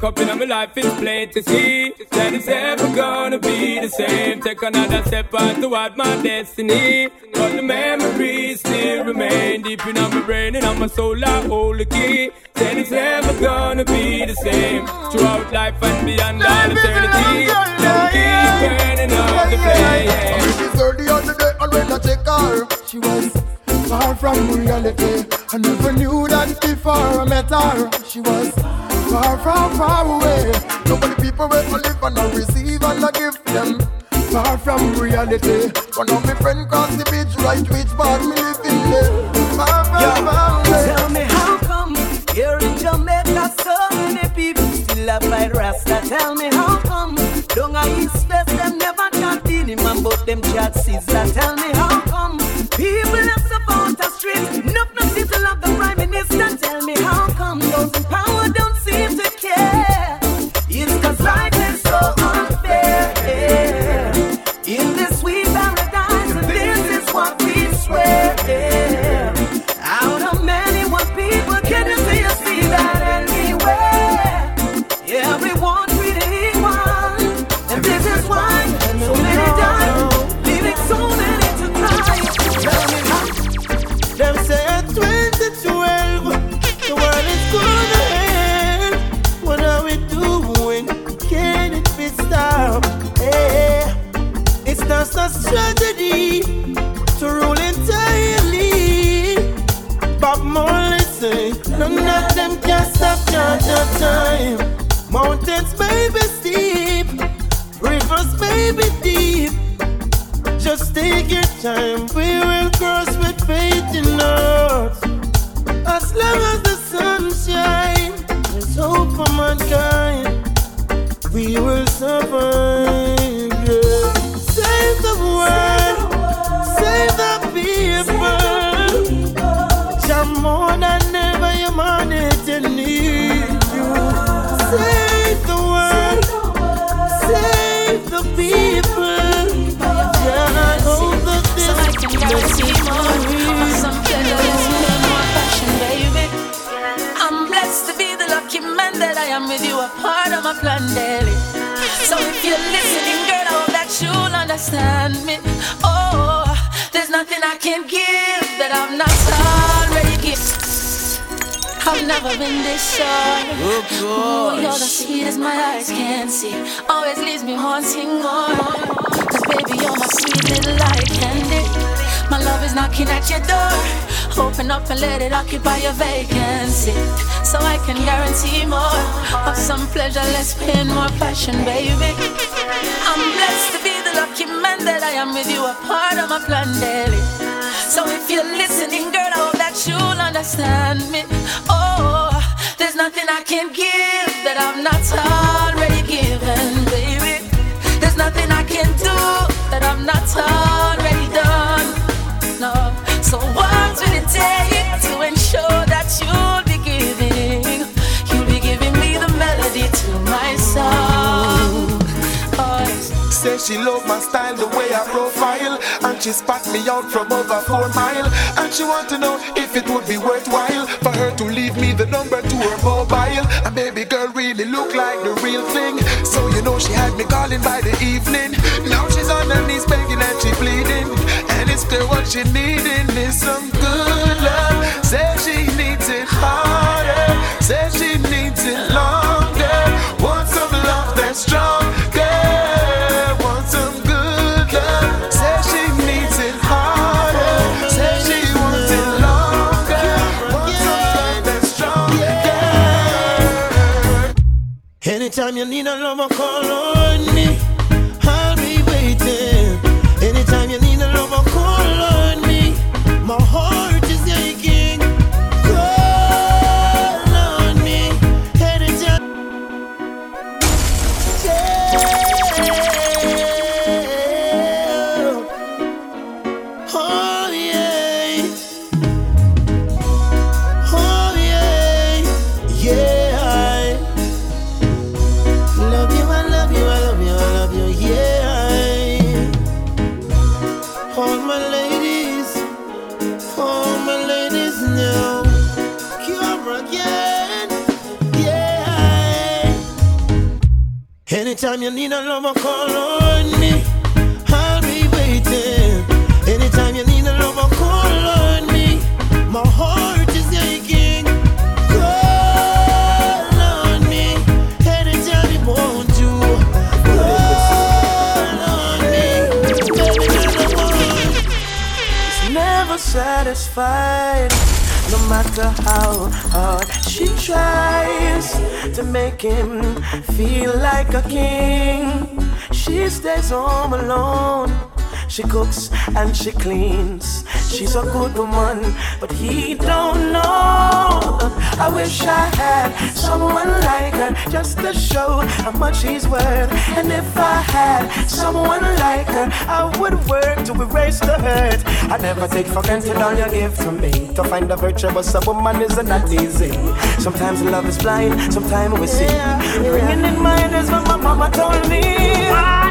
up in my life, it's plain to see that it's ever gonna be the same. Take another step on toward my destiny. But the memories still remain deep in my brain and on my soul. I hold the key. Then it's never gonna be the same. Throughout life and beyond all eternity. Don't keep burning up the flame. It's early on the day and when I check her, she was far from reality. I never knew that before I met her. She was far, far, far away. Nobody people will live and I receive and I give them. Far from reality. One of my friend cross the beach, right which part me living there. Far from, far away. Tell me how come here in Jamaica so many people still a fight Rasta? Tell me how come down a East West them never chat in him and but them chat Caesar. Tell me how time. Mountains may be steep, rivers may be deep. Just take your time, we will cross with faith in there's nothing I can give that I'm not already given. I've never been this sure. Oh, Ooh, you're the sweetest my eyes can see. Always leaves me wanting more. Cause baby, you're my sweet little light candy. My love is knocking at your door. Open up and let it occupy your vacancy. So I can guarantee more of some pleasure, less pain, more passion, baby. I'm blessed to be the lucky man that I am with you, a part of my plan daily. So if you're listening, girl, I hope that you'll understand me. Oh, there's nothing I can give that I'm not already given, baby. There's nothing I can do that I'm not already done. No. So what will it take to ensure that you'll be giving? You'll be giving me the melody to my song. Oh. Say she love my style, the way I profile And she spot me out from over four mile. And she want to know if it would be worthwhile For her to leave me the number to her mobile. And baby girl really look like the real thing. So you know she had me calling by the evening. Now she's on her knees begging and she pleading And it's clear what she needing is some good love. Say she needs it harder. Say she need a lover, call on me. Anytime you need a lover, call on me. I'll be waiting. Anytime you need a lover, call on me. My heart is aching. Call on me. Anytime you want to. Call on me. Anytime you want. It's never satisfied. No matter how hard she tries to make him feel like a king, she stays home alone. She cooks and she cleans. She's a good woman, but he don't know. I wish I had someone like her just to show how much he's worth. And if I had someone like her, I would work to erase the hurt. I never take for granted all you give to me. To find a virtuous woman is not easy. Sometimes love is blind, sometimes we see. Ringing in ears, what my mama told me.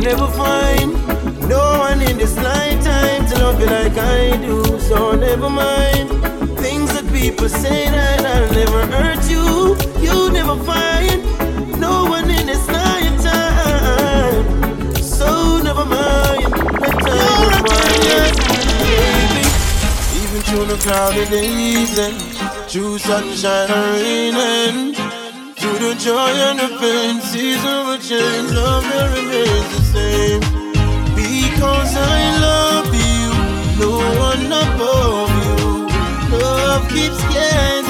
Never find no one in this lifetime to love you like I do. So never mind things that people say that I'll never hurt you. You never find through the cloudy days and through sunshine or rain and through the joy and the pain, season will change, love will remain the same. Because I love you, no one above you. Love keeps getting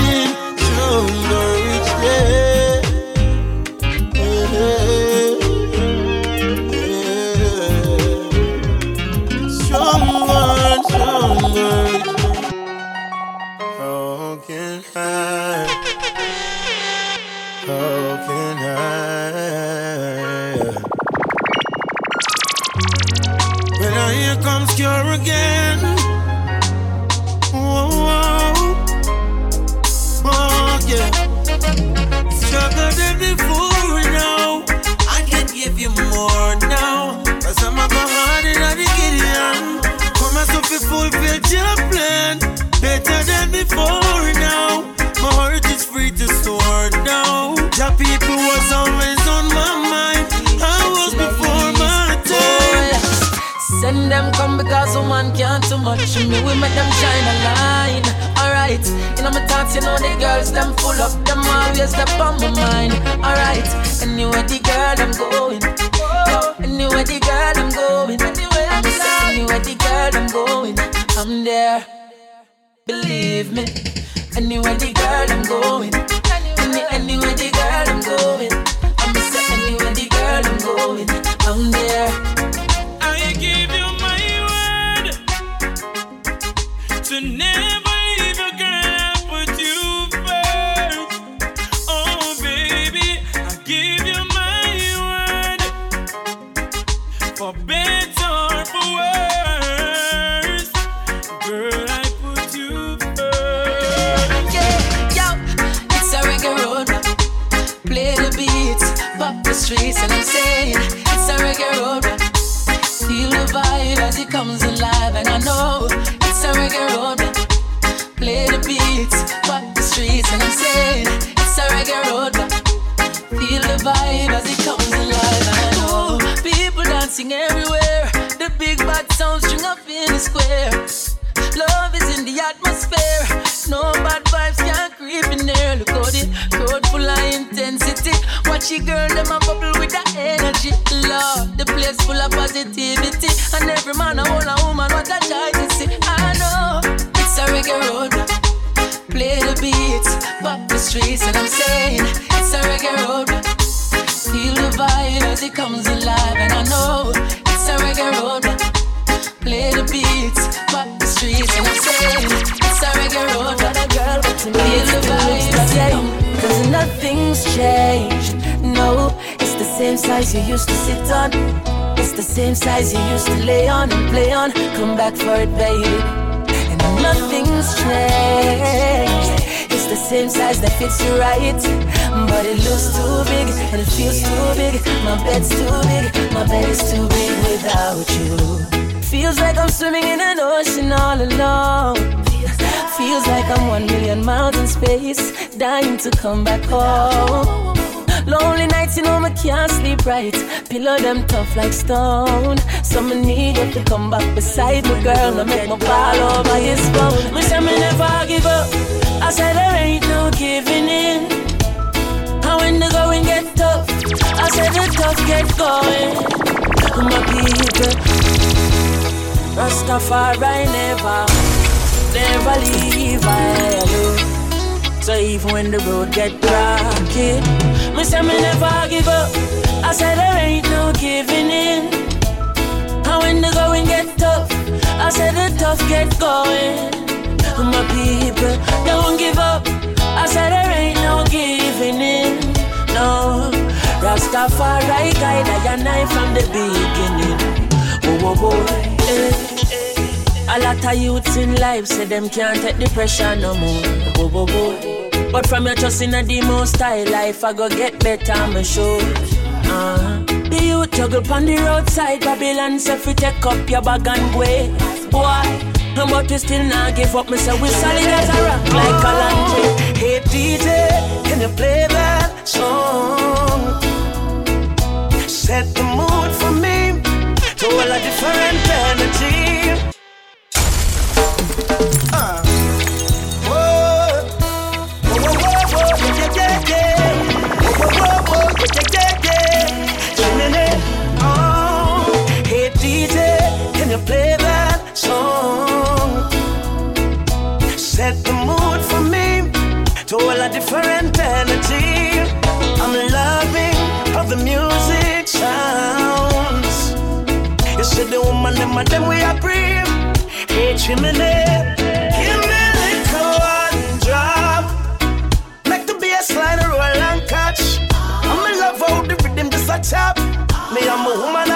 your plan. Better than before now. My heart is free to soar now. The people was always on my mind. I was before my time. Send them come because a man can't too much. Me we make them shine a line. Alright, you know my thoughts, you know the girls, them full up, them always step on my mind. Alright, anywhere the girl I'm going. Anywhere the girl I'm going. Say anywhere the girl I'm going. I'm there. Believe me. Anywhere the girl I'm going. Any, anywhere the girl I'm going. I'm say anywhere the girl I'm going. I'm there. I give you my word to never and I'm saying it's a reggae road. Feel the vibe as it comes alive, and I know it's a reggae. Play the beats, pop the streets, and I'm saying it's a reggae. Feel the vibe as it comes alive, and I know people dancing everywhere. Bad sound string up in the square. Love is in the atmosphere. No bad vibes can creep in there. Look how the crowd full of intensity. Watch your girl, them a bubble with the energy. Love, the place full of positivity. And every man a hold a woman, what a joy to see. I know it's a reggae road. Play the beats, pop the streets, and I'm saying it's a reggae road. Feel the vibe as it comes alive, and I know it's a reggae road. Play the beats, pop the streets, and I'm it's a reggae road. Got a girl, but to me it's the vibes same. Cause nothing's changed. No, it's the same size you used to sit on. It's the same size you used to lay on and play on. Come back for it, baby. And nothing's changed. It's the same size that fits you right. But it looks too big and it feels too big. My bed's too big, my bed is too big without you. Feels like I'm swimming in an ocean all alone. Feels like I'm one million miles in space, dying to come back home. Lonely nights, you know, me can't sleep right. Pillow them tough like stone. So me need you to come back beside me, girl. No make me fall over his phone. Me say me never give up. I said there ain't no giving in. When the going get tough, I said the tough get going. My people, Rastafari never, never leave I alone. So even when the road get rocky, me say me never give up. I said there ain't no giving in. And when the going get tough, I said the tough get going. My people, don't give up. I said there ain't no giving in. No, Rastafari guide I and I from the beginning. Oh, oh, boy. A lot of youths in life say them can't take the pressure no more. But from your trust in a demo style life, I go get better, I'm sure. Uh, the youth juggle on the roadside, Babylon say fi take up your bag and go. Boy, I'm but we still not give up. Me say we solid as a rock like a landry. Hey DJ, can you play that song? Set the mood to all a different energy. Uh. The woman, them we are brave. Hey, chimney, give me little one drop. Make the bass line roll and catch. I'm in love how the rhythm just a tap. Me, I'm a woman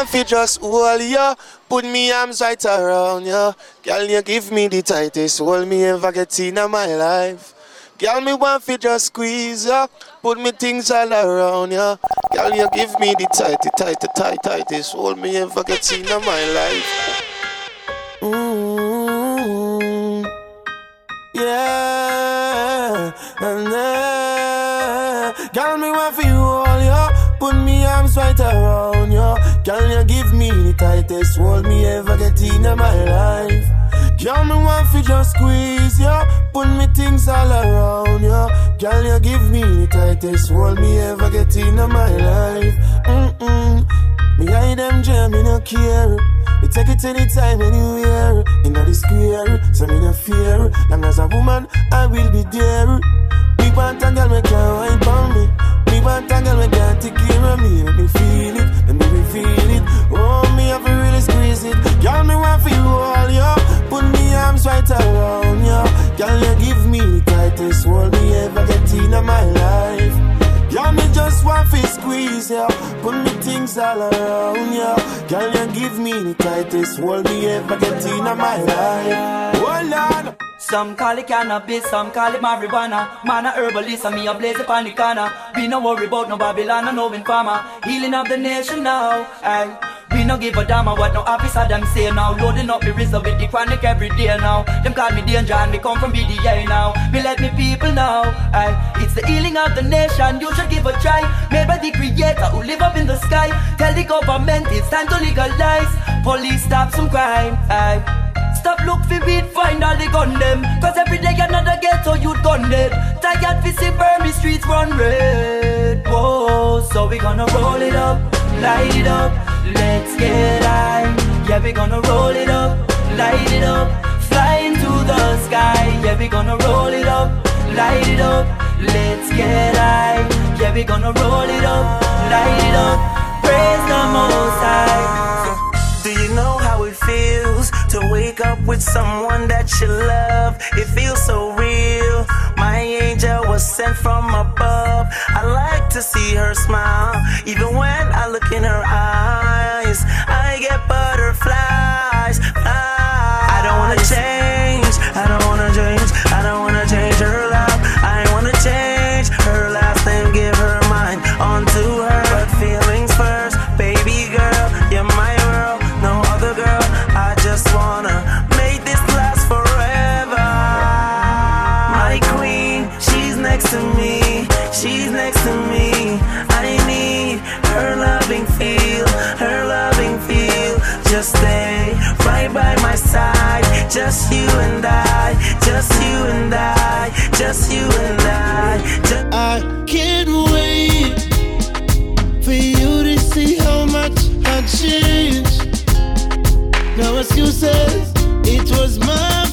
want fi just hold ya. Put me arms right around ya. Girl, you give me the tightest hold me ever get in my life. Girl, me want fi just squeeze ya. Put me things all around ya. Girl, you give me the tight, tight, tight, tightest hold me ever get in my life. Mm, yeah, and then, girl, me want you all, yo. Put me arms right around Girl, you give me the tightest hold me ever get in my life. Girl, me want for just squeeze you. Put me things all around you. Girl, you give me the tightest hold me ever get in my life. Mm-mm. Me hide them jam, me no care. Me take it anytime, anywhere. In the square, so me no fear. Long as a woman, I will be there. Me want a girl, me can't wine for me. Me want a girl, me can't take care of me. Let me feel it, let me feel it. Oh, me have to really squeeze it. Girl, me want for you all, yo. Put me arms right around you. Girl, you give me the tightest hold me ever get in my life. Yeah, me just want to squeeze yeah. Put me things all around yeah. Girl, you give me the tightest hold me ever get in my life. Hold Some call it cannabis, some call it marijuana. Man a herbalist, and me a blaze upon the corner. We no worry about no Babylon, no Novin farmer. Healing of the nation now. Aye. We no give a damn what no officer them say now. Loading up the reserve with the chronic every day now. Them call me danger and me come from BDA now. Me let me people know. Aye. It's the healing of the nation, you should give a try. Made by the creator who live up in the sky. Tell the government it's time to legalize. Police stop some crime. Aye. Stop look for weed, find all the gun them. Cause every day another ghetto youth gun dead. Tired fi see Burmese streets run red. Whoa, so we gonna roll it up, light it up. Let's get high. Yeah, we gonna roll it up, light it up. Fly into the sky. Yeah, we gonna roll it up, light it up. Let's get high. Yeah, we gonna roll it up, light it up. Praise the most high feels to wake up with someone that you love? It feels so real. My angel was sent from above. I like to see her smile. Even when I look in her eyes, I get butterflies. I don't wanna change. Just you and I, just you and I, just you and I. Just I can't wait for you to see how much I changed. No excuses, it was my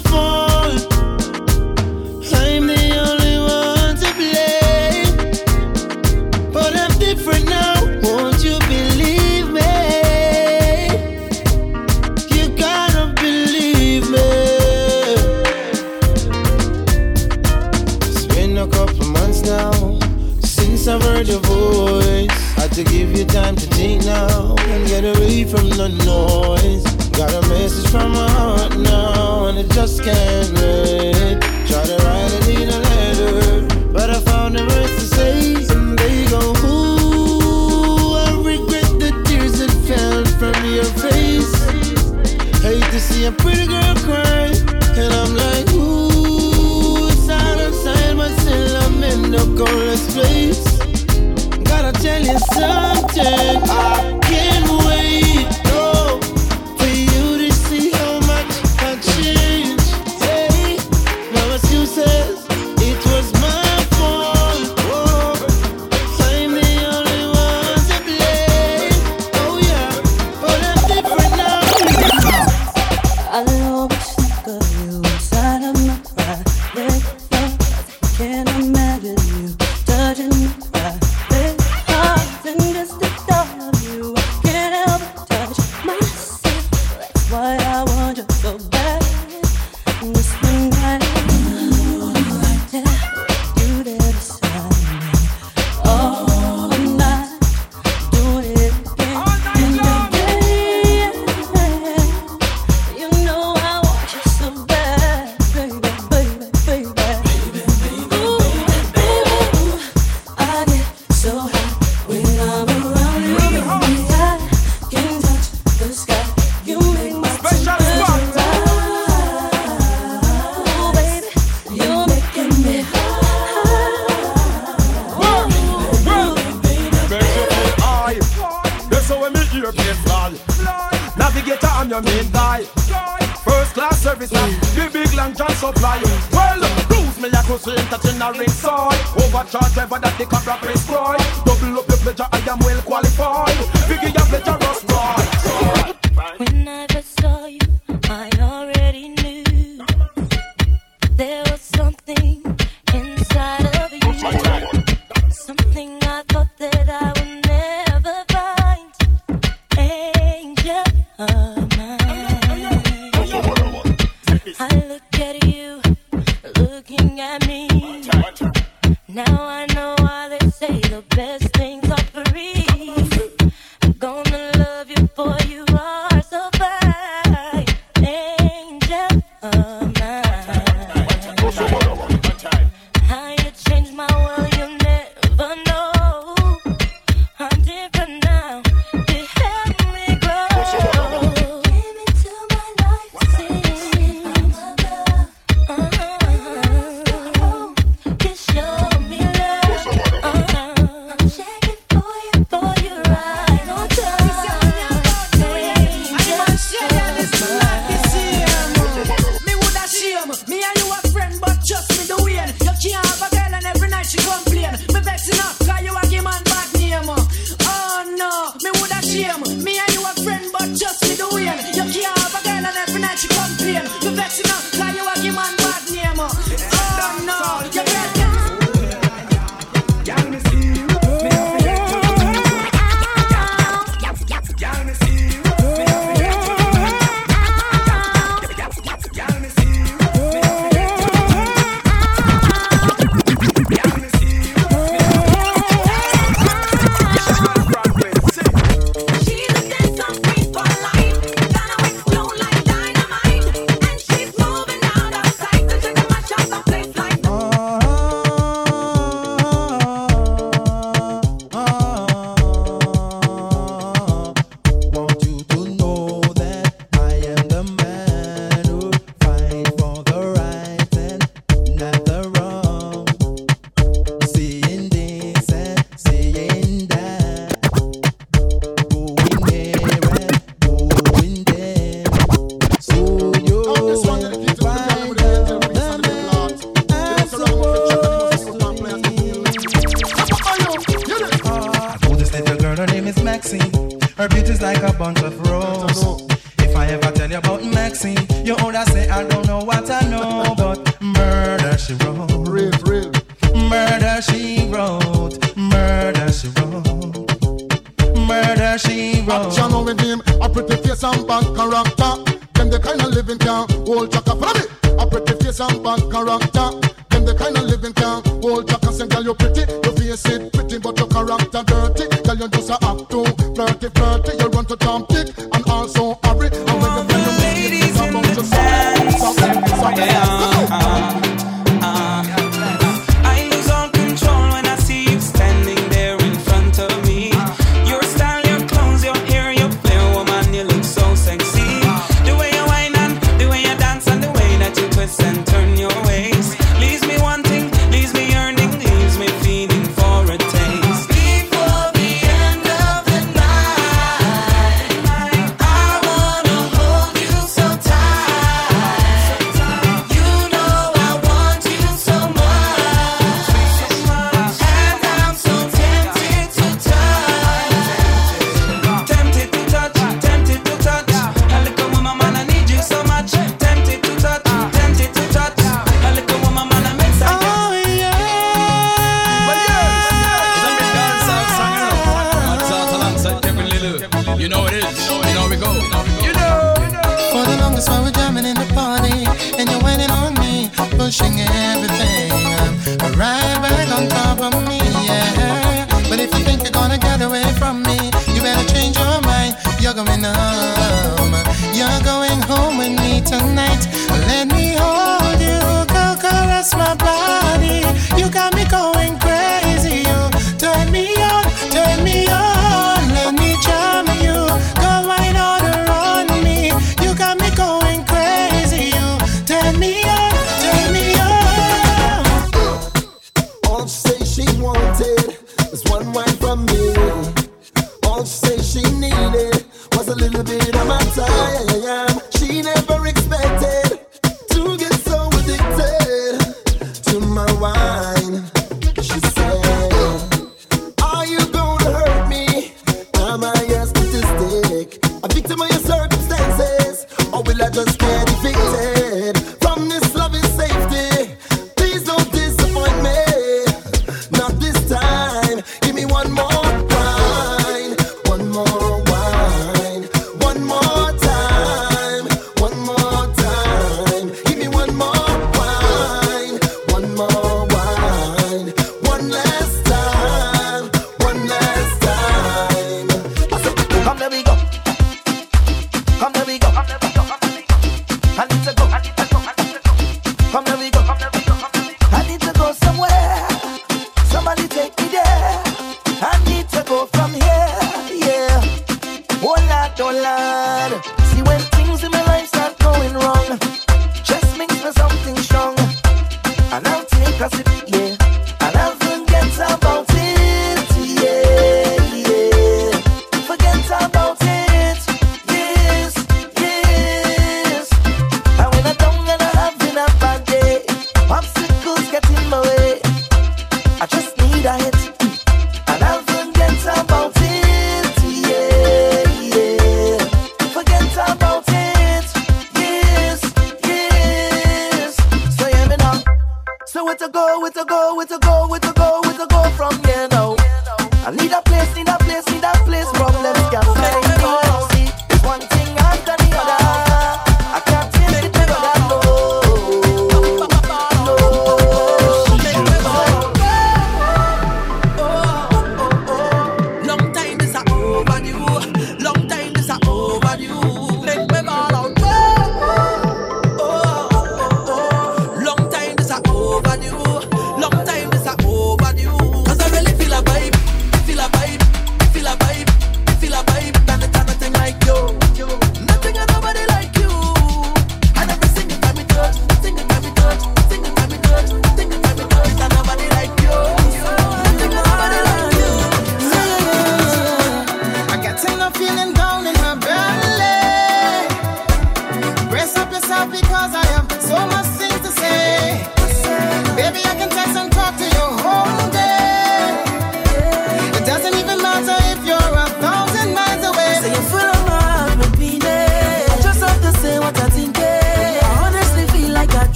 from the noise. Got a message from my heart now and it just can't wait. Try to write it in a letter, but I found the words to say and they go, Ooh, I regret the tears that fell from your face. Hate to see a pretty girl cry, and I'm like, ooh, it's out outside, but still I'm in the coldest place. Gotta tell you something, I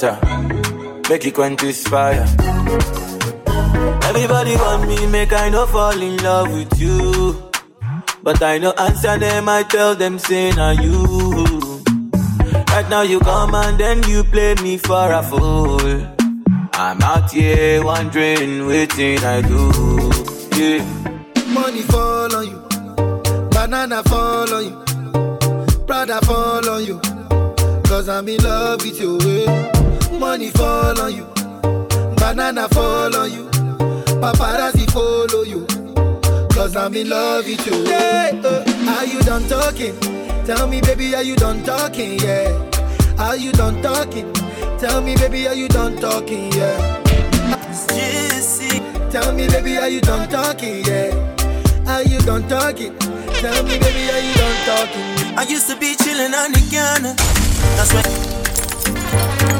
water, make it quench this fire. Everybody want me, make I no fall in love with you. But I no answer them, I tell them, say na you. Right now you come and then you play me for a fool. I'm out here wondering, waiting I do. Yeah. Money fall on you, banana fall on you, Prada fall on you. Cause I'm in love with you. eh. Money fall on you, banana fall on you, paparazzi follow you. Cause I'm in love with you. Yeah, uh, are you done talking? Tell me, baby, are you done talking? Yeah. Are you done talking? Tell me, baby, are you done talking? Yeah. Tell me, baby, are you done talking? Yeah. Are you done talking? Tell me, baby, are you done talking? I used to be chillin' on the Ghana. That's when.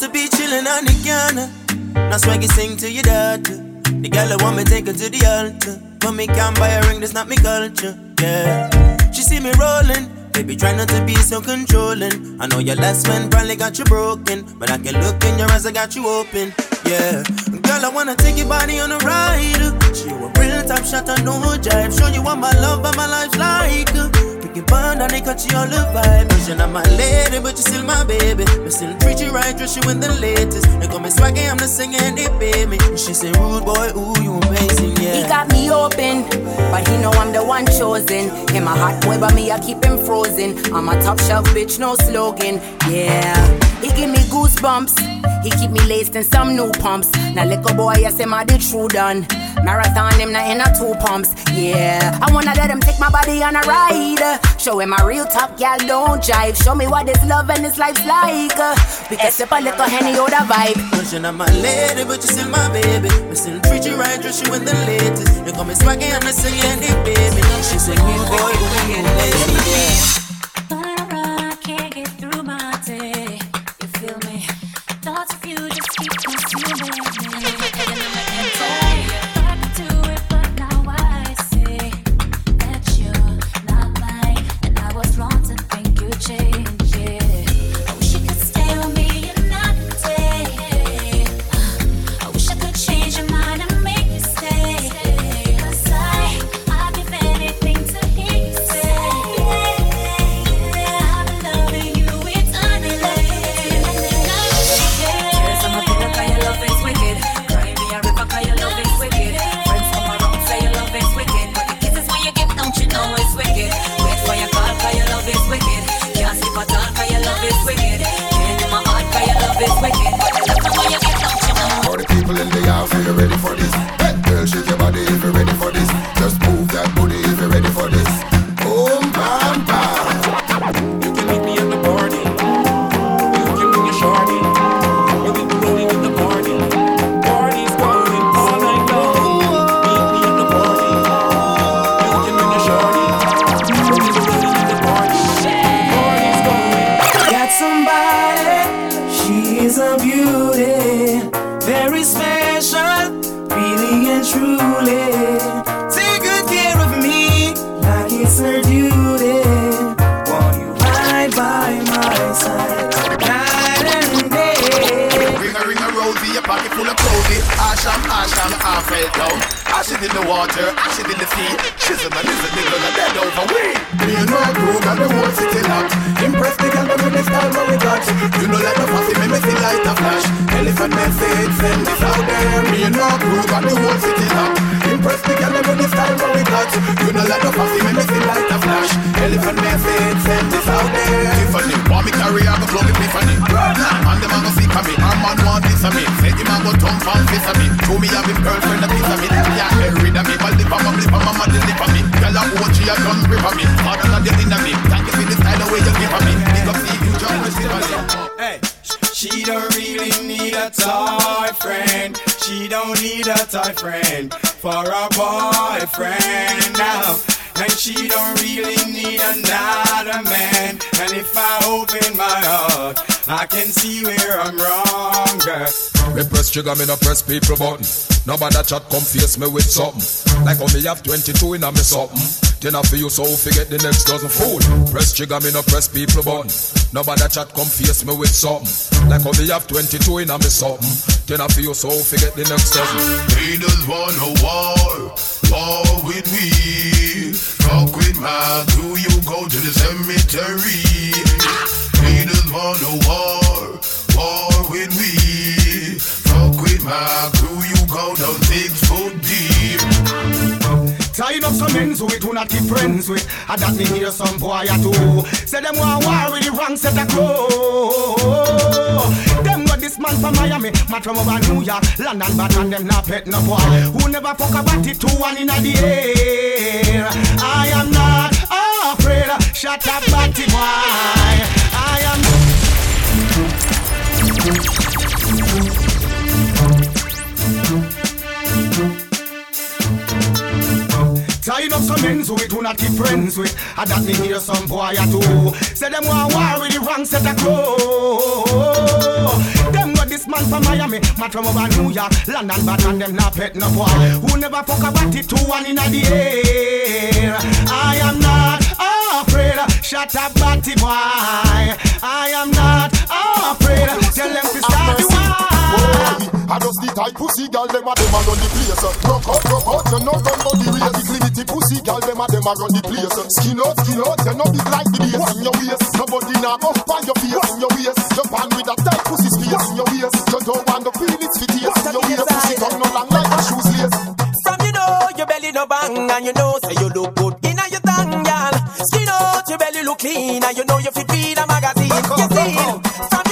To be chillin' on the Ghana. That's why you sing to your daughter. The girl that want me take her to the altar. But me can't buy a ring, that's not me culture. Yeah. She see me rolling. Baby, try not to be so controlling. I know your last man probably got you broken. But I can look in your eyes, I got you open. Yeah. Girl, I wanna take your body on a ride. She a real time shot, I no jive. Show you what my love and my life's like. Picking bond and they cut you the vibe. You're not my lady, but you still my baby. But still treat you right, dress you in the latest. They call me swaggy, I'm the singing, they pay me. She say, rude boy, ooh, you amazing, yeah. He got me open, but he know I'm the one chosen. Him a hot boy, but me I keep him frozen. I'm a top shelf bitch, no slogan. Yeah, he give me goosebumps. He keep me laced in some new pumps. Now little boy, I say my the true done. Marathon him now in a two pumps. Yeah, I wanna let him take my body on a ride. Show him a real top gal don't jive. Show me what this love and this life's like. We can sip a little henny or the vibe. Cause you're not my lady, but you're still my baby. But still treat you right, dress you in the latest. You call me swaggy, I'm the singing, they baby. She say, rude boy, you amazing, yeah. This out there. Me and my crew got the whole city locked. Impress the girl with the style what we got. You know like the fussy, me me see light a flash. Elephant message, send this out there. Tiffany, want me carry out the flow with Tiffany. And them a go sick of me. Her man want this of me. Say him a go thump and kiss of me. Show me have him girlfriend a piece of me. Yeah, get rid of me. But lip on my lip on my mother lip on me. Girl a OG a done grip on me. Father not the in me. Thank you for the style the way you give on me. Big up the you just receive on me. Hey, she don't really need a toy friend. She don't need a toy friend for a boyfriend now. And she don't really need another man. And if I open my heart, I can see where I'm wrong, girl. Me press trigger, me no press people button. Nobody chat come face me with something. Like how me have 22 in a me something. Then I feel so forget the next dozen fool. Press trigger, me no press people button. Nobody chat come face me with something. Like how me have 22 in a me something. Then I feel so forget the next dozen. Haters want a war, war with me. Fuck with my do you go to the cemetery? Haters want a war, war with me. Fuck with my crew, you go down six foot deep. Tied up some so we do not keep friends with. I that me hear some boy a do. Say them want war with the wrong set of clothes. Them got this man from Miami, man from over New York, London, but and them not pet no boy. Who never fuck about it, two one in the air. I am not afraid. Shut up, batty boy. I am. Tied up some men we do not keep friends with. I that me hear some boy a do. Say them want war with the wrong set of clothes. Them got this man from Miami, man from over New York, London, but and them not pet no boy. Who never fuck about it, two one in the air. I am not afraid. Shut up, batty boy. I am not afraid. Tell I just the tight pussy girl, them a them a run the place. Rock out, rock out, you know gun body race. The clinic pussy girl, them a them a run the place. Skin out, skin out, you know big like the bass in your waist. Nobody now go find your face in your waist. Jump on with a tight pussy space in your waist. You don't want the feel it's fit in your waist. Pussy tongue no long like a shoes lace. From you know your belly no bang and you know say you look good inna your tongue, girl. Skin out your belly look clean and you know you fit read a magazine. You see, from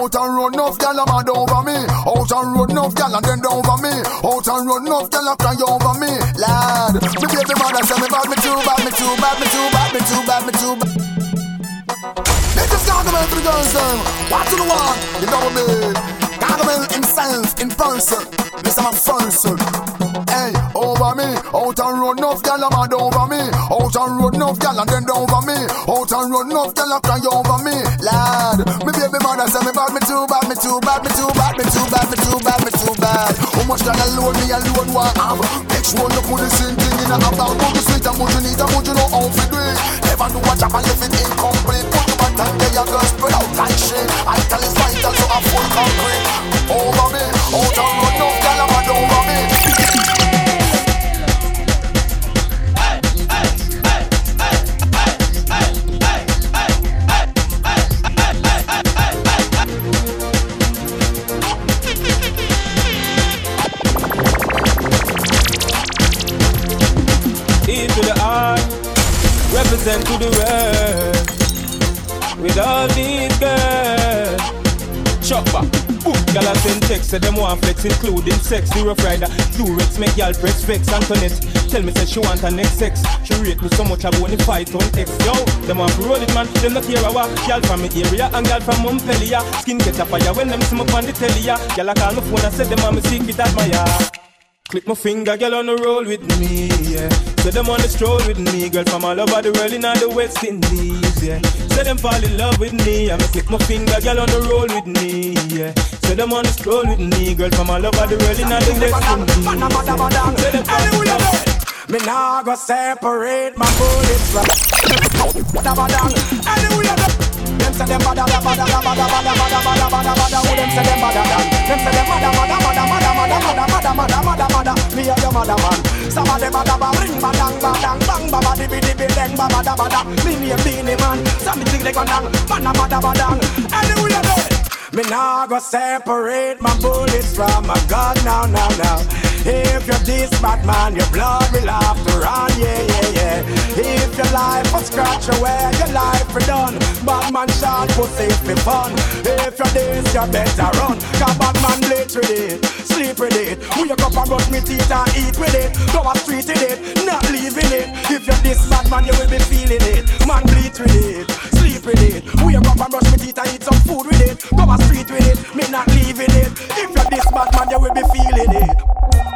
out and run enough gal a mad over me. Out and run enough gal and then over me. Out and run enough gal a cry over me. Lad, me baby mother say me bad, me too bad, me too bad, me too bad, me too bad, me too bad. Niggas gargamel for the girls them. What to the one? You know me. Gargamel himself in person. Mr. McPherson. Hey, over me. Out and run enough gal a mad over me. Out and run enough gal and then over me. Out and run enough gal a cry over me. Lad, me baby mother say me bad, me too bad, me too bad, me too bad, me too bad, me too bad, me too bad. How much gal alone me alone want have? Make sure you put the same thing in a about. Put the sweet and put you need and put you know how to do it. Never do a job and leave it incomplete. Put the back and there you go spread out like shit. I tell it's vital to have full concrete. Over me, out and represent to the world. With all these girls, chopper. Gyal a send text, say them want flex, including sex. The rough rider, Durex make y'all press vex. Antoinette, tell me say she want her next sex. She rate me so much I wanna fight on X. Yo, them want to roll it man, them not care a what. Y'all from me area and y'all from Montpellier. Skin get a fire when them see me on the telly. Y'all a call my phone and say them want me secret admire. Click my finger, girl on the roll with me, yeah. Say them on the stroll with me, girl from all over the world in all the West Indies, yeah. Say them fall in love with me, I'ma click my finger, girl on the roll with me, yeah. Say them on the stroll with me, girl from all over the world in all the West Indies. yeah. Say them fall in love. Me nah go separate my bullets from. Anyway, them say them bada bada bada bada bada bada bada bada bada. Who them say them bada dan? Them say them bada bada bada bada bada bada bada bada bada bada. Me and your mother man. Some of them bada bada ring badang badang bang baba dibi dibi deng bada bada bada. Me name Beenie Man. Some think they gonna man a bada badang. Anyway. Me nah go separate my bullets from my gun now, now, now. If you're this bad man, your blood will have to run, yeah, yeah, yeah. If your life was scratch away, your life for done. Bad man shot pussy for fun. If you're this, you better run. Cause bad man bleach with it, sleep with it. Wake up and brush me teeth and eat with it. Go a street with it, not leaving it. If you're this bad man, you will be feeling it. Man bleach with it, sleep with it. Wake up and brush me teeth and eat some food with it. Go a street with it, me not leaving it. If you're this bad man, you will be feeling it.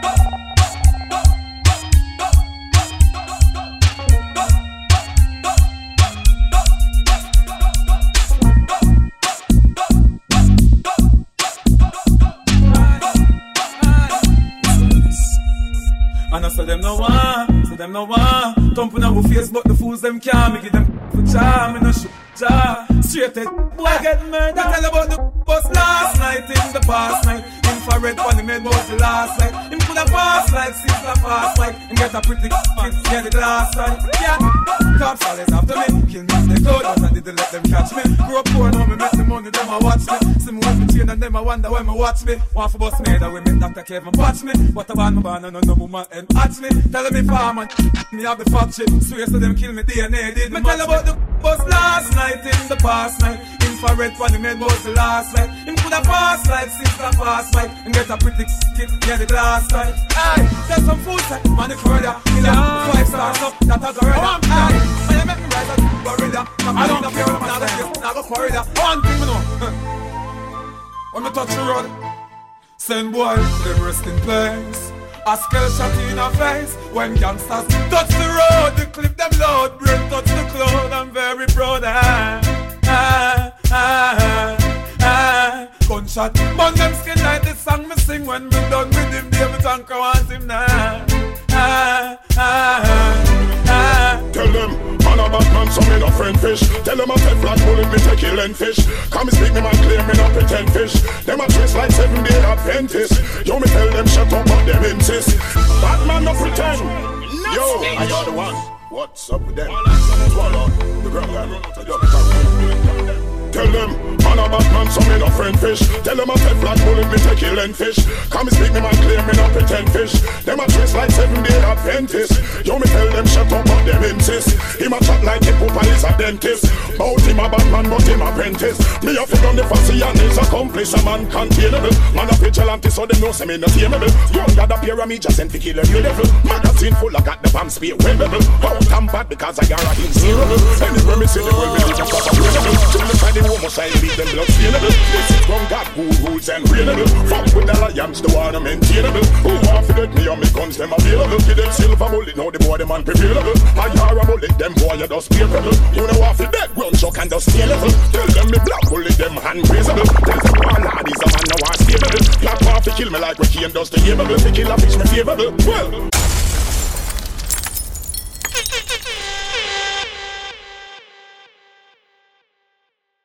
Them no one, say them no one. Thumping our face, but the fools them can't. Me give them for charm, me no shoot jar. Straight head, boy get murdered. Tell about the bus last night in the past night. Infrared one, he made was the last night. Him coulda pass like six a fast like. And get a pretty kiss, get it last night. Yeah, cops always after me. Kill me they could, but I didn't let them catch me. Grew up poor, now me make the money, them a watch me. See me with me chain and them a wonder why me watch me. One for bust me, that women Dr. Kevin watch me. What a man, me born and no woman and watch me. Tell me farmer, me have the fuck shit. Swear so them kill me DNA did me tell about the bus last night in the past night. Infrared one, he made was the last night. Him coulda pass like six a fast like. And get a pretty kick, yeah the last night. Aye, there's some food set, man the further. Killer, five stars up, that a gorilla. Aye, and you make me rise up, gorilla. I don't care, I don't care, I go corridor. One thing me know. When me touch the road, send boy them rest in place. A skull shot in a face when gangsters touch the road. The clip them loud, brain touch the cloud. I'm very proud. Ah, ah, ah. Gunshot, burn them skin like the song me sing when me done with him. David Tanker wants him now. Ah, ah, ah. Tell them, man a bad man, so me no friend fish. Tell them I a Teflon bullet, me take kill and fish. Come and speak me man, clear, me no pretend fish. Them a dress like seven day Adventist. Yo, me tell them shut up, but them insist. Bad man no pretend. Yo, I are the one. What's up with them? Swallow the ground guy. Yo, Tell them, man a bad man, so me no friend fish. Tell them a Teflon bullet, me take kill and fish. Come speak me man, claim me no pretend fish. Them a dress like seven day Adventist. Yo, me tell them shut up, but them insist. Him a chat like a pooper is a dentist. Bout him a bad man, but him apprentice. Me a fit on the fussy and his accomplice. A man containable. Man a vigilante, so they know say me no tameable. Young got a pyramid, just sent to kill a level. Magazine full, I got the bomb spear webbable. Out and bad because I are a inseparable. Anywhere me see the world, me live a proper available. Till the Friday homicide, leave them blood stainable. This is from God who rules and reignable. Fuck with the lions, the one maintainable. Who want to get me on me guns, them available. Give them silver bullet, now the boy them unprevailable. I are a bullet, them boy you just bearable. You know what for that, run chuck and just level. Tell them me black bullet, them hand raisable. Tell them one lad is a man now want stable. Clap off to kill me like Ricky and the able. To kill a fish me favorable. Well.